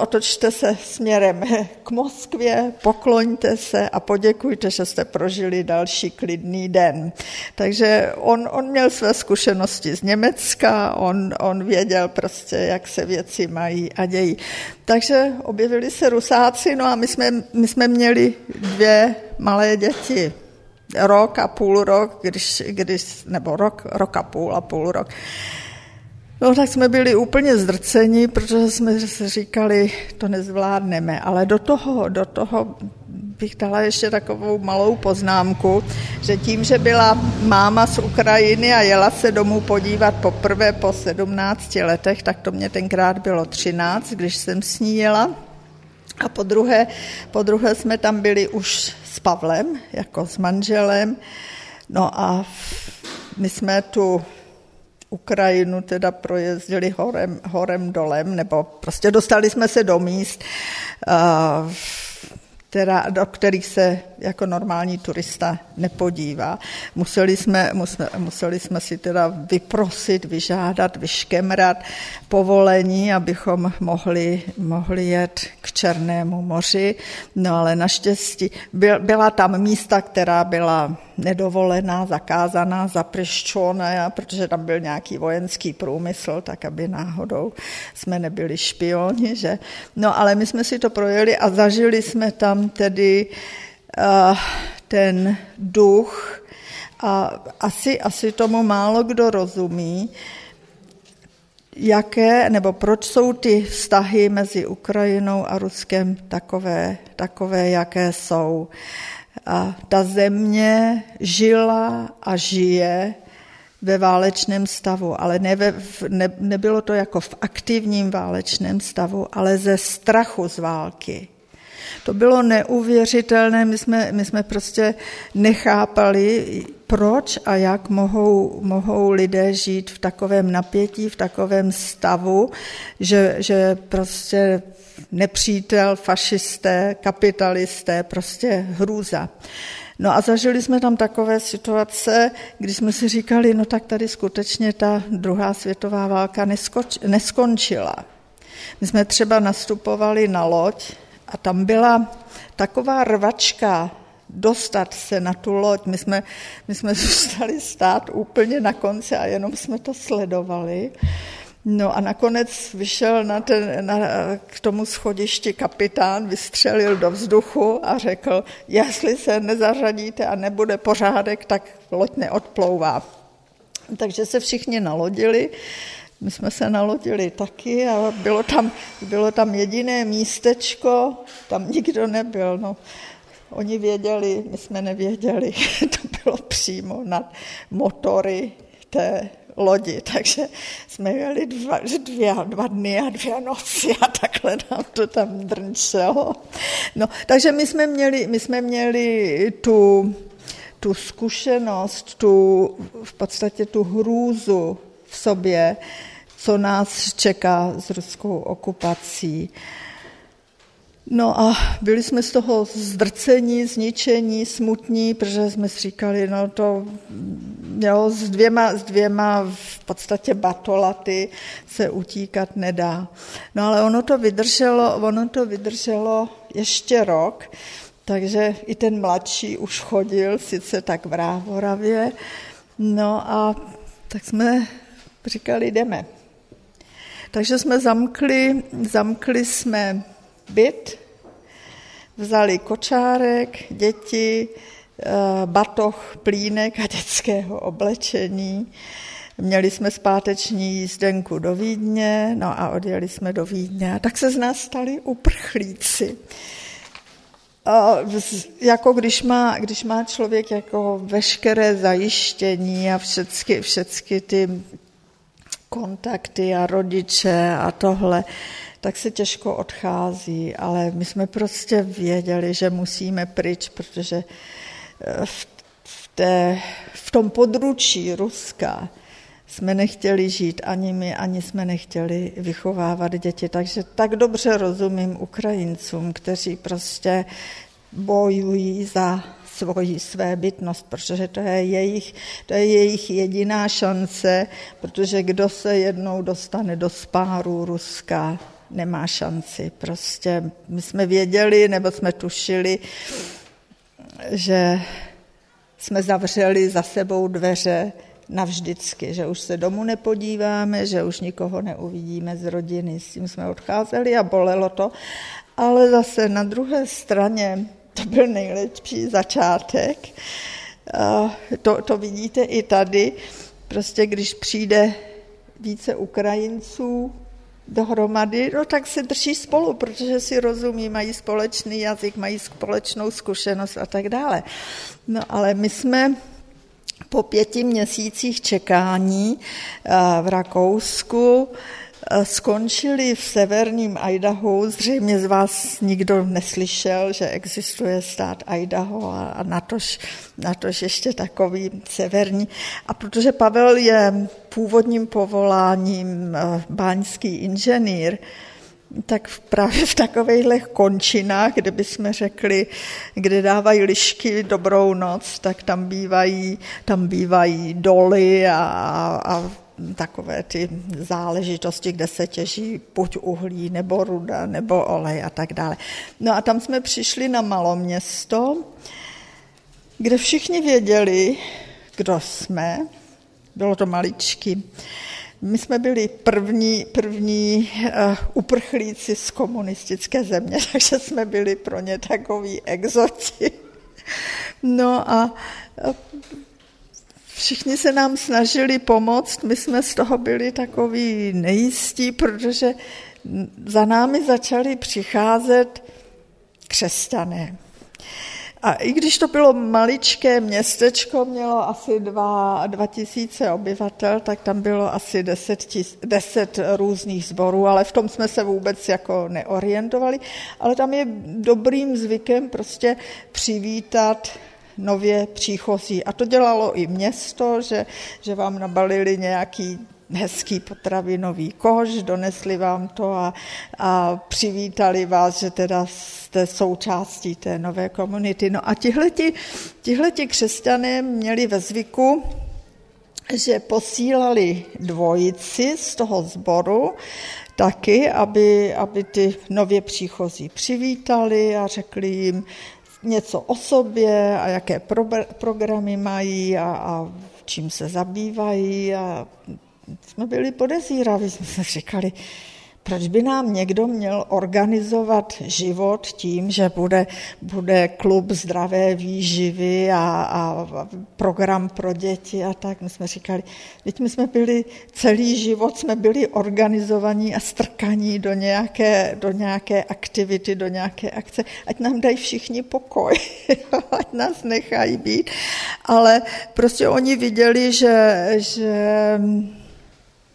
otočte se směrem k Moskvě, pokloňte se a poděkujte, že jste prožili další klidný den. Takže on, on měl své zkušenosti z Německa, on, on věděl prostě, jak se věci mají a dějí. Takže objevili se Rusáci, no a my jsme, my jsme měli dvě malé děti rok a půl rok, když, když, nebo rok, rok a půl a půl rok. No tak jsme byli úplně zdrceni, protože jsme si říkali, to nezvládneme, ale do toho, do toho bych dala ještě takovou malou poznámku, že tím, že byla máma z Ukrajiny a jela se domů podívat poprvé po 17 letech, tak to mě tenkrát bylo 13, když jsem s ní jela. A po druhé, po druhé jsme tam byli už s Pavlem, jako s manželem. No a my jsme tu Ukrajinu teda projezdili horem, horem dolem, nebo prostě dostali jsme se do míst, uh, která, do kterých se jako normální turista nepodívá. Museli jsme, museli, jsme si teda vyprosit, vyžádat, vyškemrat povolení, abychom mohli, mohli jet k Černému moři. No ale naštěstí byl, byla tam místa, která byla nedovolená, zakázaná, zaprščoná, protože tam byl nějaký vojenský průmysl, tak aby náhodou jsme nebyli špioni, že? No ale my jsme si to projeli a zažili jsme tam tedy uh, ten duch a asi, asi tomu málo kdo rozumí, jaké nebo proč jsou ty vztahy mezi Ukrajinou a Ruskem takové, takové jaké jsou. A ta země žila a žije ve válečném stavu, ale ne ve, ne, nebylo to jako v aktivním válečném stavu, ale ze strachu z války. To bylo neuvěřitelné, my jsme, my jsme prostě nechápali, proč a jak mohou, mohou lidé žít v takovém napětí, v takovém stavu, že, že prostě nepřítel, fašisté, kapitalisté, prostě hrůza. No a zažili jsme tam takové situace, kdy jsme si říkali, no tak tady skutečně ta druhá světová válka neskoč, neskončila. My jsme třeba nastupovali na loď a tam byla taková rvačka dostat se na tu loď. My jsme, my jsme *laughs* zůstali stát úplně na konci a jenom jsme to sledovali. No a nakonec vyšel na ten, na, k tomu schodišti kapitán, vystřelil do vzduchu a řekl, jestli se nezařadíte a nebude pořádek, tak loď neodplouvá. Takže se všichni nalodili. My jsme se nalodili taky a bylo tam, bylo tam jediné místečko, tam nikdo nebyl. No. Oni věděli, my jsme nevěděli. *laughs* to bylo přímo nad motory té lodi, takže jsme jeli dva, dvě, dva dny a dvě noci a takhle nám to tam drnčelo. No, takže my jsme měli, my jsme měli tu, tu zkušenost, tu, v podstatě tu hrůzu v sobě, co nás čeká s ruskou okupací. No a byli jsme z toho zdrcení, zničení, smutní, protože jsme si říkali, no to jo, s, dvěma, s dvěma v podstatě batolaty se utíkat nedá. No ale ono to vydrželo, ono to vydrželo ještě rok, takže i ten mladší už chodil, sice tak v Rávoravě, no a tak jsme říkali, jdeme. Takže jsme zamkli, zamkli jsme byt, vzali kočárek, děti, eh, batoh, plínek a dětského oblečení. Měli jsme zpáteční jízdenku do Vídně, no a odjeli jsme do Vídně. A tak se z nás stali uprchlíci. A jako když má, když má člověk jako veškeré zajištění a všechny, všechny ty kontakty a rodiče a tohle, tak se těžko odchází, ale my jsme prostě věděli, že musíme pryč, protože eh, v, v, té, v tom područí Ruska jsme nechtěli žít ani my, ani jsme nechtěli vychovávat děti. Takže tak dobře rozumím Ukrajincům, kteří prostě bojují za svoji své bytnost, protože to je, jejich, to je jejich jediná šance, protože kdo se jednou dostane do spáru Ruska, nemá šanci. Prostě my jsme věděli, nebo jsme tušili, že jsme zavřeli za sebou dveře navždycky, že už se domů nepodíváme, že už nikoho neuvidíme z rodiny. S tím jsme odcházeli a bolelo to. Ale zase na druhé straně to byl nejlepší začátek. To, to vidíte i tady. Prostě když přijde více Ukrajinců dohromady, no tak se drží spolu, protože si rozumí, mají společný jazyk, mají společnou zkušenost a tak dále. No ale my jsme po pěti měsících čekání v Rakousku skončili v severním Idahu. Zřejmě z vás nikdo neslyšel, že existuje stát Idaho a natož, natož ještě takový severní. A protože Pavel je původním povoláním báňský inženýr, tak právě v takových končinách, kde bychom řekli, kde dávají lišky dobrou noc, tak tam bývají, tam bývají doly a, a takové ty záležitosti, kde se těží buď uhlí, nebo ruda, nebo olej a tak dále. No a tam jsme přišli na maloměsto, kde všichni věděli, kdo jsme. Bylo to maličky. My jsme byli první, první uh, uprchlíci z komunistické země, *laughs* takže jsme byli pro ně takový exoti. No a všichni se nám snažili pomoct, my jsme z toho byli takový nejistí, protože za námi začali přicházet křesťané. A i když to bylo maličké městečko, mělo asi dva, dva tisíce obyvatel, tak tam bylo asi deset, tis, deset různých sborů, ale v tom jsme se vůbec jako neorientovali. Ale tam je dobrým zvykem prostě přivítat nově příchozí. A to dělalo i město, že, že vám nabalili nějaký hezký potravinový koš, donesli vám to a, a přivítali vás, že teda jste součástí té nové komunity. No a tihleti, tihleti křesťané měli ve zvyku, že posílali dvojici z toho sboru taky, aby, aby ty nově příchozí přivítali a řekli jim, něco o sobě a jaké pro, programy mají a, a čím se zabývají a jsme byli podezíraví, *laughs* jsme si říkali, proč by nám někdo měl organizovat život tím, že bude, bude klub zdravé výživy a, a program pro děti a tak. My jsme říkali, teď my jsme byli celý život, jsme byli organizovaní a strkaní do nějaké, do nějaké aktivity, do nějaké akce. Ať nám dají všichni pokoj, *laughs* ať nás nechají být. Ale prostě oni viděli, že, že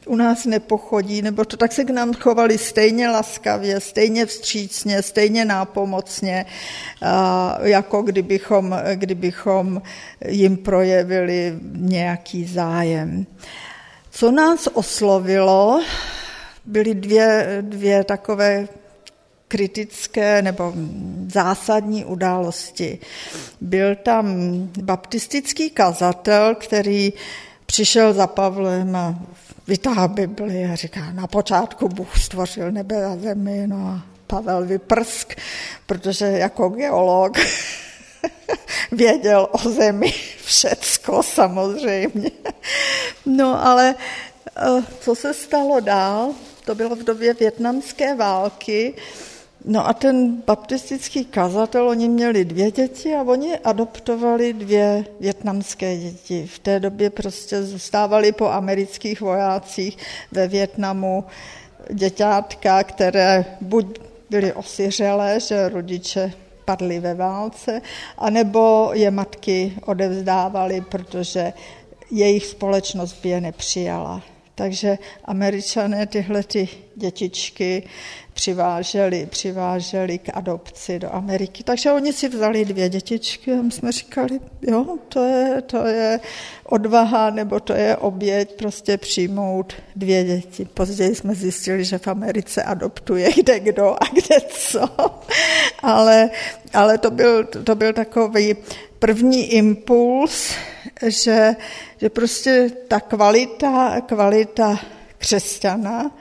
u nás nepochodí, nebo to tak se k nám chovali stejně laskavě, stejně vstřícně, stejně nápomocně, jako kdybychom, kdybychom jim projevili nějaký zájem. Co nás oslovilo, byly dvě, dvě takové kritické nebo zásadní události. Byl tam baptistický kazatel, který přišel za Pavlem a vytáhl Bibli a říká, na počátku Bůh stvořil nebe a zemi, no a Pavel vyprsk, protože jako geolog *laughs* věděl o zemi všecko samozřejmě. No ale eh, co se stalo dál, to bylo v době větnamské války, No a ten baptistický kazatel, oni měli dvě děti a oni adoptovali dvě větnamské děti. V té době prostě zůstávali po amerických vojácích ve Větnamu děťátka, které buď byly osiřelé, že rodiče padli ve válce, anebo je matky odevzdávaly, protože jejich společnost by je nepřijala. Takže američané tyhle ty dětičky přiváželi, přiváželi k adopci do Ameriky. Takže oni si vzali dvě dětičky a my jsme říkali, jo, to je, to je odvaha nebo to je oběť prostě přijmout dvě děti. Později jsme zjistili, že v Americe adoptuje kde kdo a kde co. *laughs* Ale, ale to, byl, to byl takový první impuls, že, že prostě ta kvalita, kvalita křesťana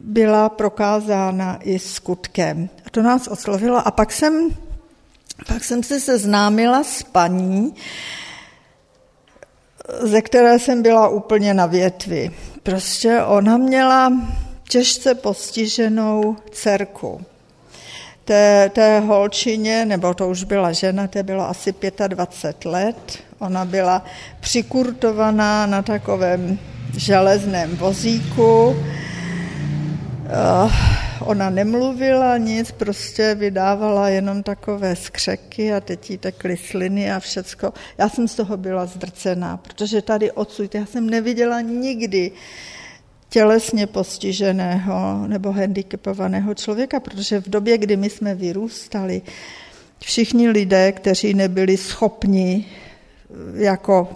byla prokázána i skutkem. A to nás oslovilo. A pak jsem, pak jsem se seznámila s paní, ze které jsem byla úplně na větvi. Prostě ona měla těžce postiženou dcerku. Té, té holčině, nebo to už byla žena, to bylo asi 25 let, ona byla přikurtovaná na takovém železném vozíku, Uh, ona nemluvila nic, prostě vydávala jenom takové skřeky a teď jí tekly sliny a všecko. Já jsem z toho byla zdrcená, protože tady odsud, já jsem neviděla nikdy tělesně postiženého nebo handicapovaného člověka, protože v době, kdy my jsme vyrůstali, všichni lidé, kteří nebyli schopni jako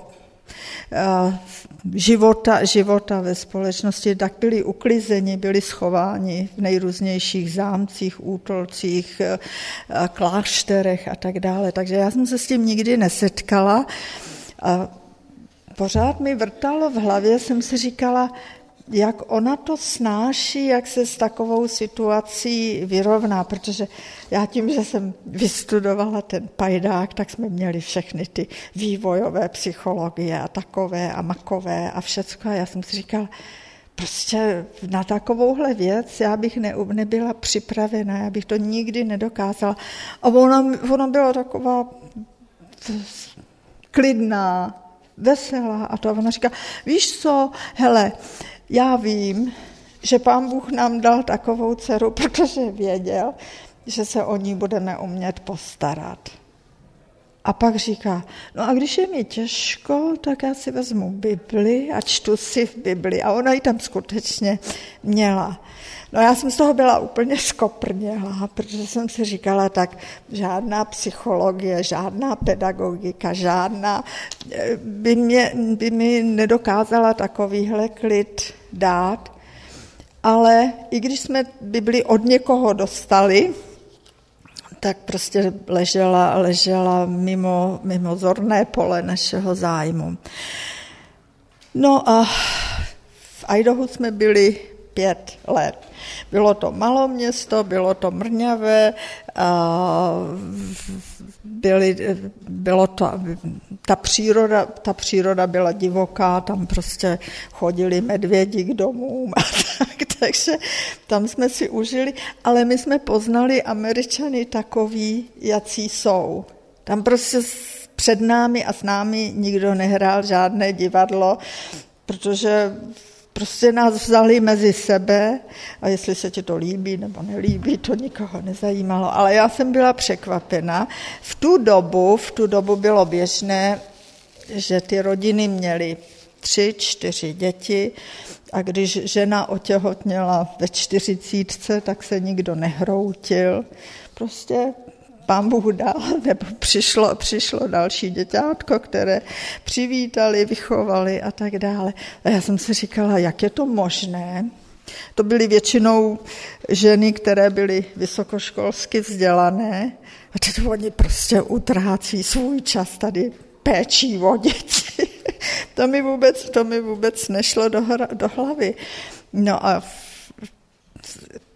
života, života ve společnosti, tak byli uklizeni, byli schováni v nejrůznějších zámcích, útolcích, eh, klášterech a tak dále. Takže já jsem se s tím nikdy nesetkala. A pořád mi vrtalo v hlavě, jsem si říkala, jak ona to snáší, jak se s takovou situací vyrovná, protože já tím, že jsem vystudovala ten pajdák, tak jsme měli všechny ty vývojové psychologie a takové a makové a všecko. A já jsem si říkala, prostě na takovouhle věc já bych ne, nebyla připravená, já bych to nikdy nedokázala. A ona, ona byla taková klidná, veselá a to a ona říká, víš co, hele, já vím, že pán Bůh nám dal takovou dceru, *laughs* protože věděl, že se o ní budeme umět postarat. A pak říká, no a když je mi těžko, tak já si vezmu Bibli a čtu si v Bibli. A ona ji tam skutečně měla. No já jsem z toho byla úplně skoprněla, protože jsem si říkala, tak žádná psychologie, žádná pedagogika, žádná eh, by, mě, by mi nedokázala takovýhle klid dát. Ale i když jsme Bibli od někoho dostali, tak prostě ležela, ležela mimo, mimo zorné pole našeho zájmu. No a v Idahu jsme byli pět let. Bylo to malo město, bylo to mrňavé, byly, bylo to, ta, příroda, ta příroda byla divoká, tam prostě chodili medvědi k domům a *laughs* tak takže tam jsme si užili, ale my jsme poznali Američany takový, jací jsou. Tam prostě před námi a s námi nikdo nehrál žádné divadlo, protože prostě nás vzali mezi sebe a jestli se ti to líbí nebo nelíbí, to nikoho nezajímalo. Ale já jsem byla překvapena. V tu dobu, v tu dobu bylo běžné, že ty rodiny měly tři, čtyři děti a když žena otěhotněla ve čtyřicítce, tak se nikdo nehroutil. Prostě pán Bůh dal, *laughs* nebo přišlo, přišlo další děťátko, které přivítali, vychovali a tak dále. A já jsem si říkala, jak je to možné, to byly většinou ženy, které byly vysokoškolsky vzdělané a teď oni prostě utrácí svůj čas tady péčí o děti. *laughs* to, mi vůbec, to mi vůbec nešlo do, do hlavy. No a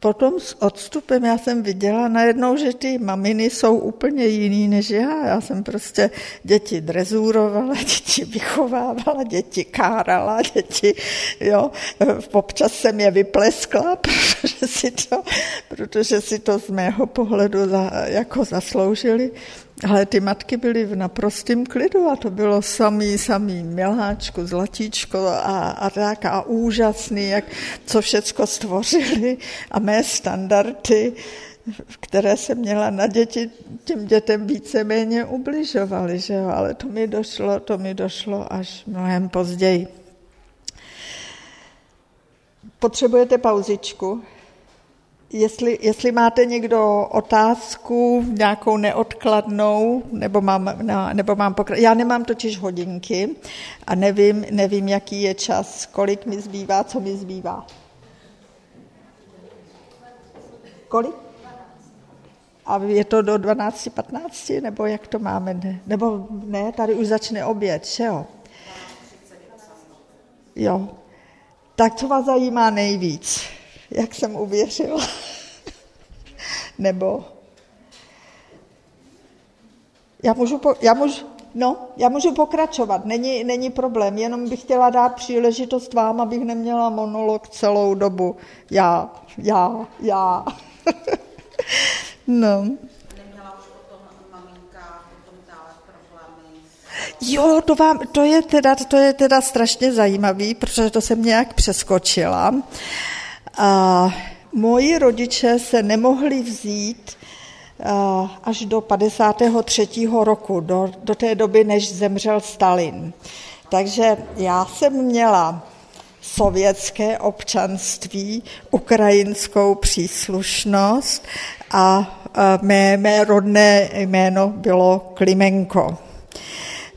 potom s odstupem já jsem viděla najednou, že ty maminy jsou úplně jiný než já. Já jsem prostě děti drezurovala, *laughs* děti vychovávala, děti kárala, *laughs* děti, jo. Občas jsem je vypleskla, *laughs* protože si to, protože si to z mého pohledu za, jako zasloužili. Ale ty matky byly v naprostém klidu a to bylo samý, samý miláčku, zlatíčko a, a tak a úžasný, jak, co všecko stvořili a mé standardy, které se měla na děti, těm dětem víceméně ubližovaly, že jo? ale to mi došlo, to mi došlo až mnohem později. Potřebujete pauzičku? Jestli, jestli máte někdo otázku, nějakou neodkladnou, nebo mám, nebo mám pokra- Já nemám totiž hodinky a nevím, nevím, jaký je čas, kolik mi zbývá, co mi zbývá. Kolik? A je to do 12.15, nebo jak to máme? Ne, nebo ne, tady už začne oběd, že jo? Jo. Tak co vás zajímá nejvíc? Jak jsem uvěřila. Nebo já můžu, po, já můžu, no, já můžu pokračovat, není, není problém, jenom bych chtěla dát příležitost vám, abych neměla monolog celou dobu. Já, já, já. *laughs* no. Jo, to, vám, to, je teda, to je teda strašně zajímavý, protože to jsem nějak přeskočila. A moji rodiče se nemohli vzít až do 53. roku, do, do té doby, než zemřel Stalin. Takže já jsem měla sovětské občanství, ukrajinskou příslušnost a mé, mé rodné jméno bylo Klimenko.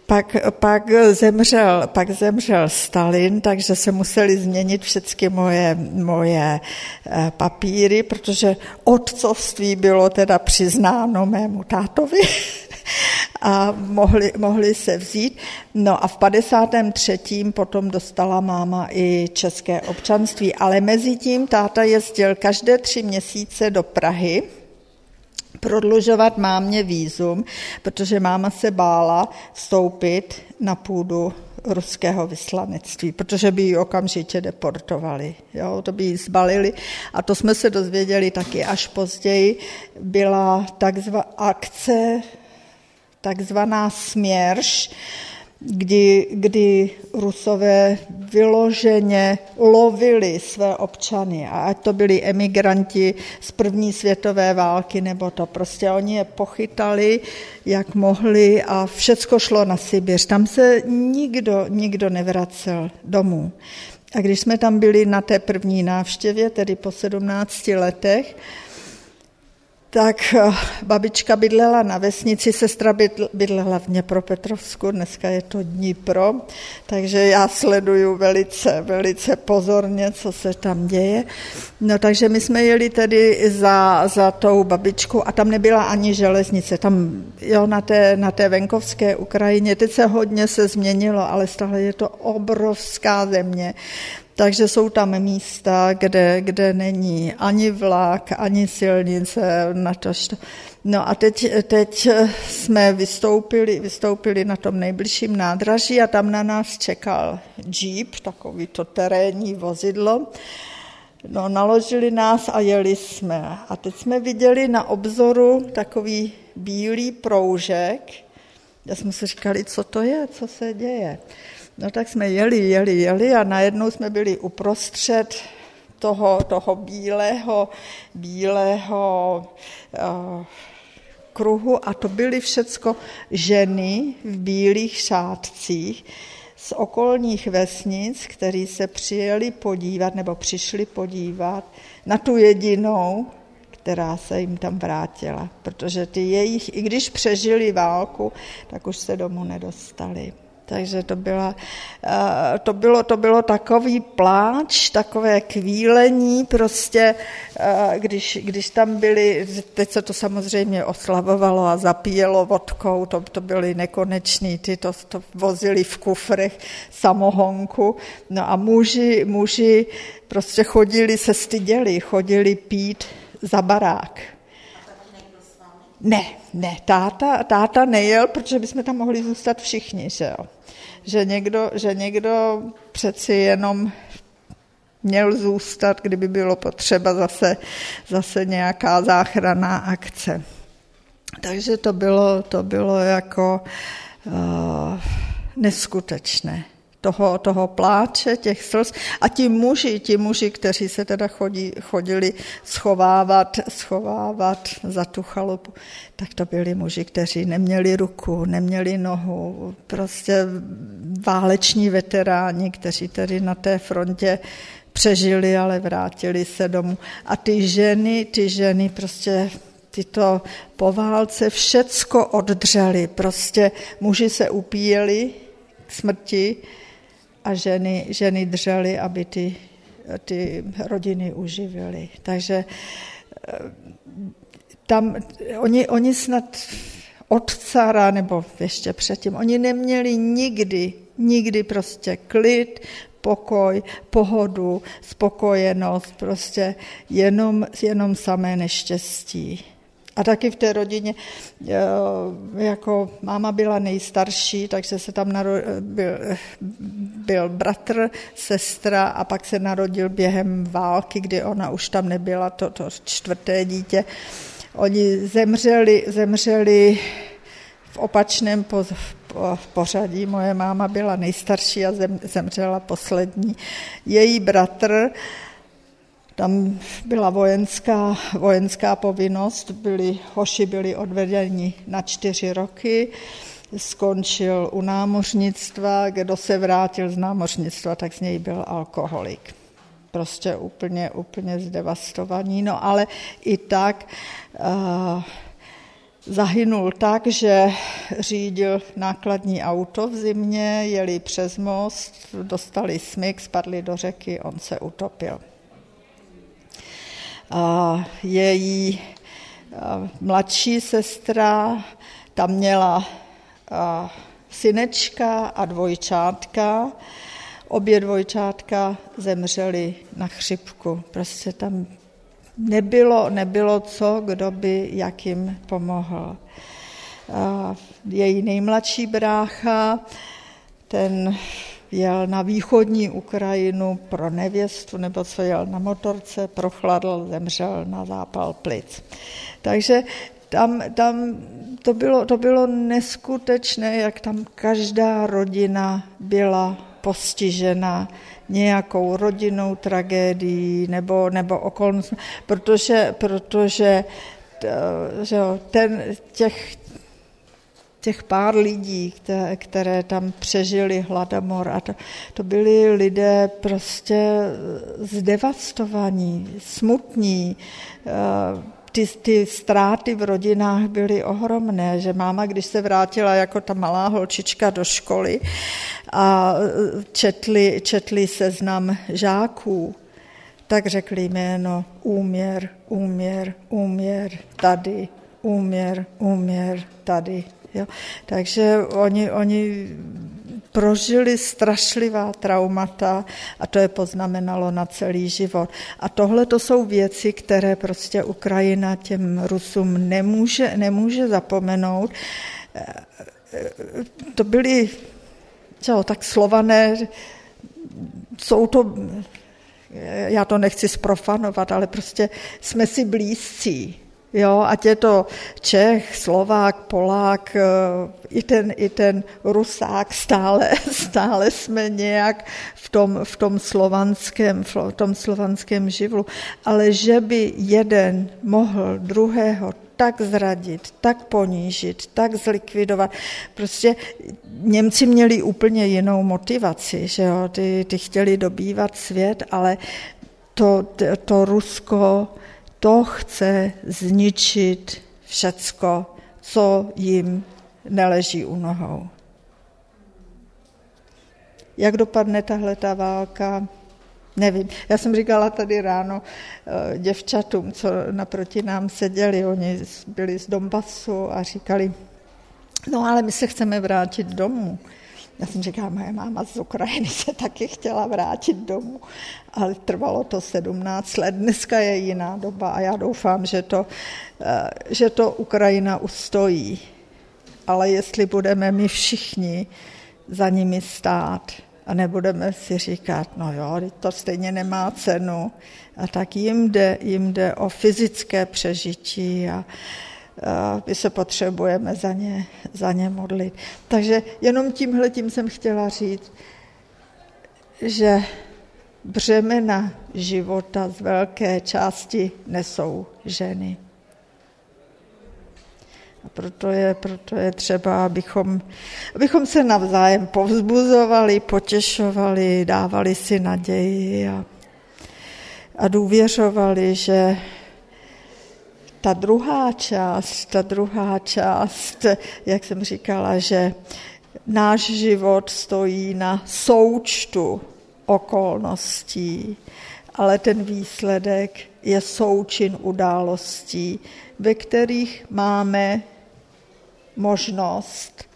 Pak, pak, zemřel, pak zemřel Stalin, takže se museli změnit všechny moje, moje eh, papíry, protože otcovství bylo teda přiznáno mému tátovi *laughs* a mohli, mohli se vzít. No a v 53. potom dostala máma i české občanství, ale mezi tím táta jezdil každé tři měsíce do Prahy, prodlužovat mámě výzum, protože máma se bála vstoupit na půdu ruského vyslanectví, protože by ji okamžitě deportovali. Jo, to by ji zbalili. A to jsme se dozvěděli taky až později. Byla takzva, akce, takzvaná směrš, kdy, kdy Rusové vyloženě lovili své občany, a ať to byli emigranti z první světové války, nebo to prostě oni je pochytali, jak mohli a všecko šlo na Sibiř. Tam se nikdo, nikdo nevracel domů. A když jsme tam byli na té první návštěvě, tedy po 17 letech, tak eh, babička bydlela na vesnici, sestra bydlela v Dněpropetrovsku, dneska je to Dnipro, takže já sleduju velice, velice pozorně, co se tam děje. No takže my jsme jeli tedy za, za tou babičkou a tam nebyla ani železnice, tam jo, na té, na té venkovské Ukrajině, teď se hodně se změnilo, ale stále je to obrovská země. Takže jsou tam místa, kde, kde není ani vlak, ani silnice, natož No a teď, teď jsme vystoupili, vystoupili na tom nejbližším nádraží a tam na nás čekal jeep, takový to terénní vozidlo. No, naložili nás a jeli jsme. A teď jsme viděli na obzoru takový bílý proužek. Já jsme si říkali, co to je, co se děje. No tak jsme jeli, jeli, jeli a najednou jsme byli uprostřed toho, toho bílého, bílého uh, kruhu a to byly všecko ženy v bílých šátcích z okolních vesnic, který se přijeli podívat nebo přišli podívat na tu jedinou, která se jim tam vrátila, protože ty jejich, i když přežili válku, tak už se domů nedostali. Takže to, byla, eh, to, bylo, to bylo takový pláč, takové kvílení, prostě, eh, když, když tam byli, teď se to samozřejmě oslavovalo a zapíjelo vodkou, to, to byly nekonečný, ty to, to vozili v kufrech samohonku, no a muži, muži prostě chodili, se styděli, chodili pít za barák. Ne, ne, táta, táta nejel, protože bychom tam mohli zůstat všichni, že jo že někdo, že někdo přeci jenom měl zůstat, kdyby bylo potřeba zase, zase nějaká záchranná akce. Takže to bylo, to bylo jako uh, neskutečné toho, toho pláče, těch slz. A ti muži, ti muži, kteří se teda chodí, chodili schovávat, schovávat za tu chalupu, tak to byli muži, kteří neměli ruku, neměli nohu, prostě váleční veteráni, kteří tedy na té frontě přežili, ale vrátili se domů. A ty ženy, ty ženy prostě tyto po válce všecko oddřeli. Prostě muži se upíjeli k smrti, a ženy, ženy držely, aby ty, ty rodiny uživily. Takže eh, tam oni, oni snad od cara, nebo ještě předtím, oni neměli nikdy, nikdy prostě klid, pokoj, pohodu, spokojenost, prostě jenom, jenom samé neštěstí. A taky v té rodině, eh, jako máma byla nejstarší, takže se tam narodil, byl, byl bratr, sestra a pak se narodil během války, kdy ona už tam nebyla, to, to čtvrté dítě. Oni zemřeli, zemřeli v opačném po, po, pořadí. Moje máma byla nejstarší a zem, zemřela poslední. Její bratr tam byla vojenská, vojenská povinnost, byli, hoši byli odvedeni na čtyři roky, skončil u námořnictva, kdo se vrátil z námořnictva, tak z něj byl alkoholik. Prostě úplně, úplně zdevastovaný. No ale i tak uh, zahynul tak, že řídil nákladní auto v zimě, jeli přes most, dostali smyk, spadli do řeky, on se utopil její mladší sestra tam měla synečka a dvojčátka. Obě dvojčátka zemřely na chřipku. Prostě tam nebylo, nebylo co, kdo by jakým pomohl. Její nejmladší brácha, ten jel na východní Ukrajinu pro nevěstu, nebo co jel na motorce, prochladl, zemřel na zápal plic. Takže tam, tam to, bylo, to bylo neskutečné, jak tam každá rodina byla postižena nějakou rodinnou tragédií nebo, nebo okolností, protože, protože že ten, těch, těch pár lidí, které, které tam přežili hladomor. A to, to byli lidé prostě zdevastovaní, smutní. Eh, ty, ty ztráty v rodinách byly ohromné, že máma, když se vrátila jako ta malá holčička do školy a četli, četli seznam žáků, tak řekli jméno úměr, úměr, úměr, tady, úměr, úměr, tady, Jo? Takže oni, oni prožili strašlivá traumata a to je poznamenalo na celý život. A tohle to jsou věci, které prostě Ukrajina těm Rusům nemůže, nemůže zapomenout. To byly čo, tak slované, jsou to já to nechci sprofanovat, ale prostě jsme si blízcí. Jo, ať je to Čech, Slovák, Polák, eh, i ten, i ten Rusák, stále, *laughs* stále jsme nějak v tom, v tom, slovanském, v tom slovanském živlu. Ale že by jeden mohl druhého tak zradit, tak ponížit, tak zlikvidovat. Prostě Němci měli úplně jinou motivaci, že jo? Ty, ty chtěli dobývat svět, ale to, to Rusko to chce zničit všecko, co jim neleží u nohou. Jak dopadne tahle ta válka? Nevím. Já jsem říkala tady ráno eh, děvčatům, co naproti nám seděli, oni byli z Donbasu a říkali, no ale my se chceme vrátit domů. Já jsem říkala, moje máma z Ukrajiny se taky chtěla vrátit domů, ale trvalo to 17 let. Dneska je jiná doba a já doufám, že to, eh, že to Ukrajina ustojí. Ale jestli budeme my všichni za nimi stát a nebudeme si říkat, no jo, to stejně nemá cenu, a tak jim jde, jim jde o fyzické přežití a, my se potřebujeme za ně, za ně modlit. Takže jenom tímhle tím jsem chtěla říct, že břemena života z velké části nesou ženy. A proto je, proto je třeba, abychom, abychom se navzájem povzbuzovali, potěšovali, dávali si naději a, a důvěřovali, že ta druhá část, ta druhá část, jak jsem říkala, že náš život stojí na součtu okolností, ale ten výsledek je součin událostí, ve kterých máme možnost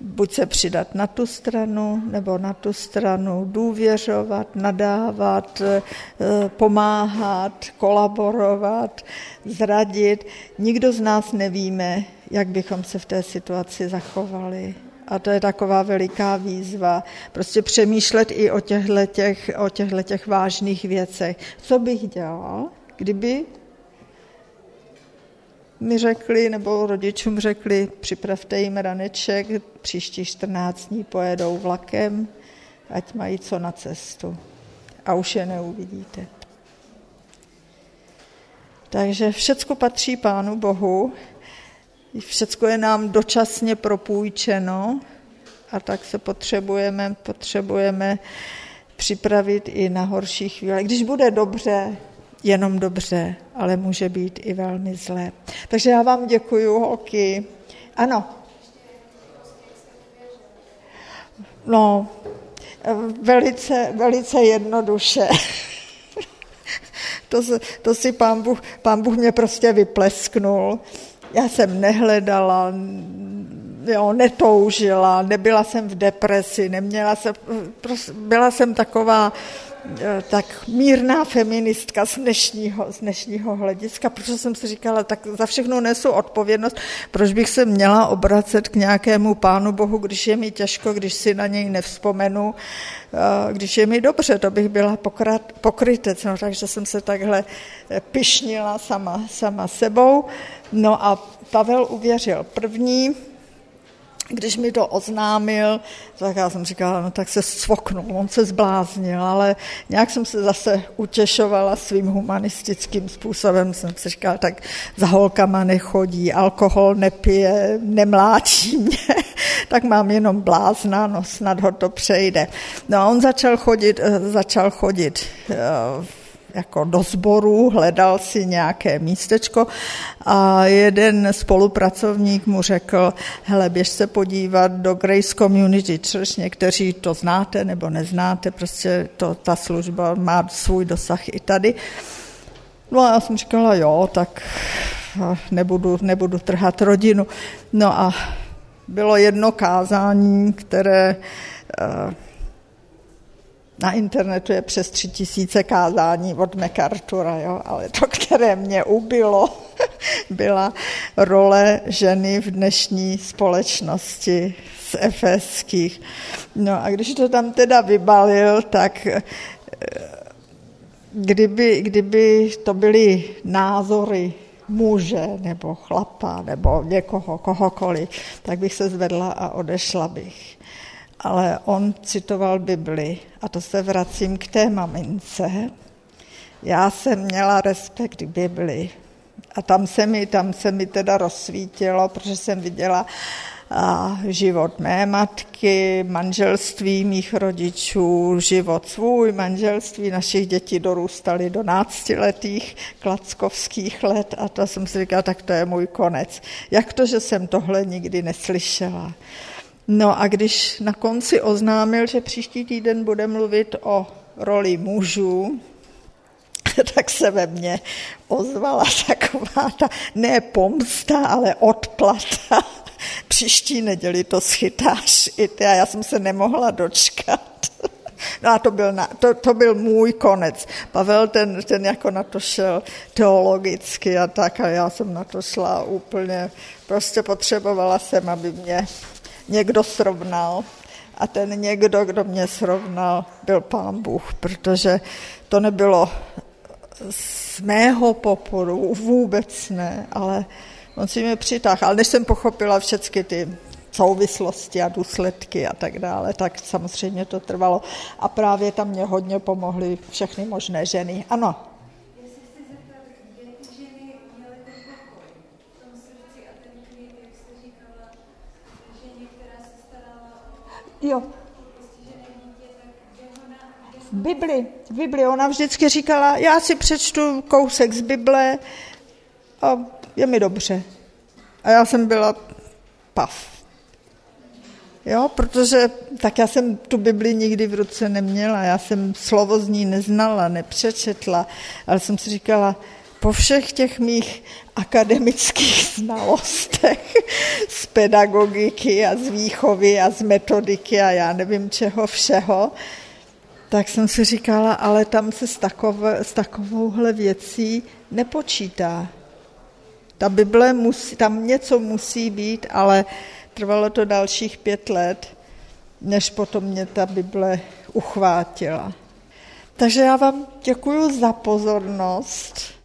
buď se přidat na tu stranu, nebo na tu stranu důvěřovat, nadávat, eh, pomáhat, kolaborovat, zradit. Nikdo z nás nevíme, jak bychom se v té situaci zachovali. A to je taková veliká výzva. Prostě přemýšlet i o těchto, těch, vážných věcech. Co bych dělal, kdyby mi řekli, nebo rodičům řekli, připravte jim raneček, příští 14 dní pojedou vlakem, ať mají co na cestu. A už je neuvidíte. Takže všecko patří Pánu Bohu, všecko je nám dočasně propůjčeno a tak se potřebujeme, potřebujeme připravit i na horší chvíle. Když bude dobře, jenom dobře, ale může být i velmi zlé. Takže já vám děkuju, holky. Ano. No, velice, velice jednoduše. *laughs* to, to si pán Bůh, pán Bůh mě prostě vyplesknul. Já jsem nehledala, jo, netoužila, nebyla jsem v depresi, neměla jsem, prostě byla jsem taková tak mírná feministka z dnešního, z dnešního hlediska, protože jsem si říkala, tak za všechno nesu odpovědnost, proč bych se měla obracet k nějakému pánu Bohu, když je mi těžko, když si na něj nevzpomenu, eh, když je mi dobře, to bych byla pokrytec, no, takže jsem se takhle eh, pišnila sama, sama sebou. No a Pavel uvěřil. První, když mi to oznámil, tak já jsem říkala, no tak se svoknul, on se zbláznil, ale nějak jsem se zase utěšovala svým humanistickým způsobem. Jsem si říkala, tak za holkama nechodí, alkohol nepije, nemláčí mě, *laughs* tak mám jenom blázna, no snad ho to přejde. No a on začal chodit, eh, začal chodit eh, jako do sboru, hledal si nějaké místečko a jeden spolupracovník mu řekl, hele, běž se podívat do Grace Community Church, někteří to znáte nebo neznáte, prostě to, ta služba má svůj dosah i tady. No a já jsem říkala, jo, tak nebudu, nebudu trhat rodinu. No a bylo jedno kázání, které uh, na internetu je přes tři tisíce kázání od MacArthura, jo? ale to, které mě ubilo, *laughs* byla role ženy v dnešní společnosti z efeských. No a když to tam teda vybalil, tak eh, kdyby, kdyby to byly názory muže nebo chlapa nebo někoho, kohokoliv, tak bych se zvedla a odešla bych. Ale on citoval Bibli a to se vracím k té mamince. Já jsem měla respekt k Bibli a tam se mi, tam se mi teda rozsvítilo, protože jsem viděla a život mé matky, manželství mých rodičů, život svůj, manželství našich dětí dorůstaly do náctiletých klackovských let a to jsem si říkala, tak to je můj konec. Jak to, že jsem tohle nikdy neslyšela? No a když na konci oznámil, že příští týden bude mluvit o roli mužů, *laughs* tak se ve mně ozvala taková ta ne pomsta, ale odplata *laughs* příští neděli to schytáš i ty a já jsem se nemohla dočkat. *laughs* No a to byl, na, to, to byl můj konec. Pavel ten, ten jako na to šel teologicky a tak a já jsem na to šla úplně, prostě potřebovala jsem, aby mě někdo srovnal. A ten někdo, kdo mě srovnal, byl pán Bůh, protože to nebylo z mého poporu, vůbec ne, ale On si mě přitáhl, ale než jsem pochopila všechny ty souvislosti a důsledky a tak dále, tak samozřejmě to trvalo. A právě tam mě hodně pomohly všechny možné ženy. Ano. Jo. V Bibli, v Bibli, ona vždycky říkala, já si přečtu kousek z Bible a je mi dobře. A já jsem byla pav. Jo, protože tak já jsem tu Bibli nikdy v ruce neměla, já jsem slovo z ní neznala, nepřečetla, ale jsem si říkala, po všech těch mých akademických *laughs* znalostech z pedagogiky a z výchovy a z metodiky a já nevím čeho všeho, tak jsem si říkala, ale tam se s, takové, s takovouhle věcí nepočítá. Ta Bible musí, tam něco musí být, ale trvalo to dalších pět let, než potom mě ta Bible uchvátila. Takže já vám děkuji za pozornost.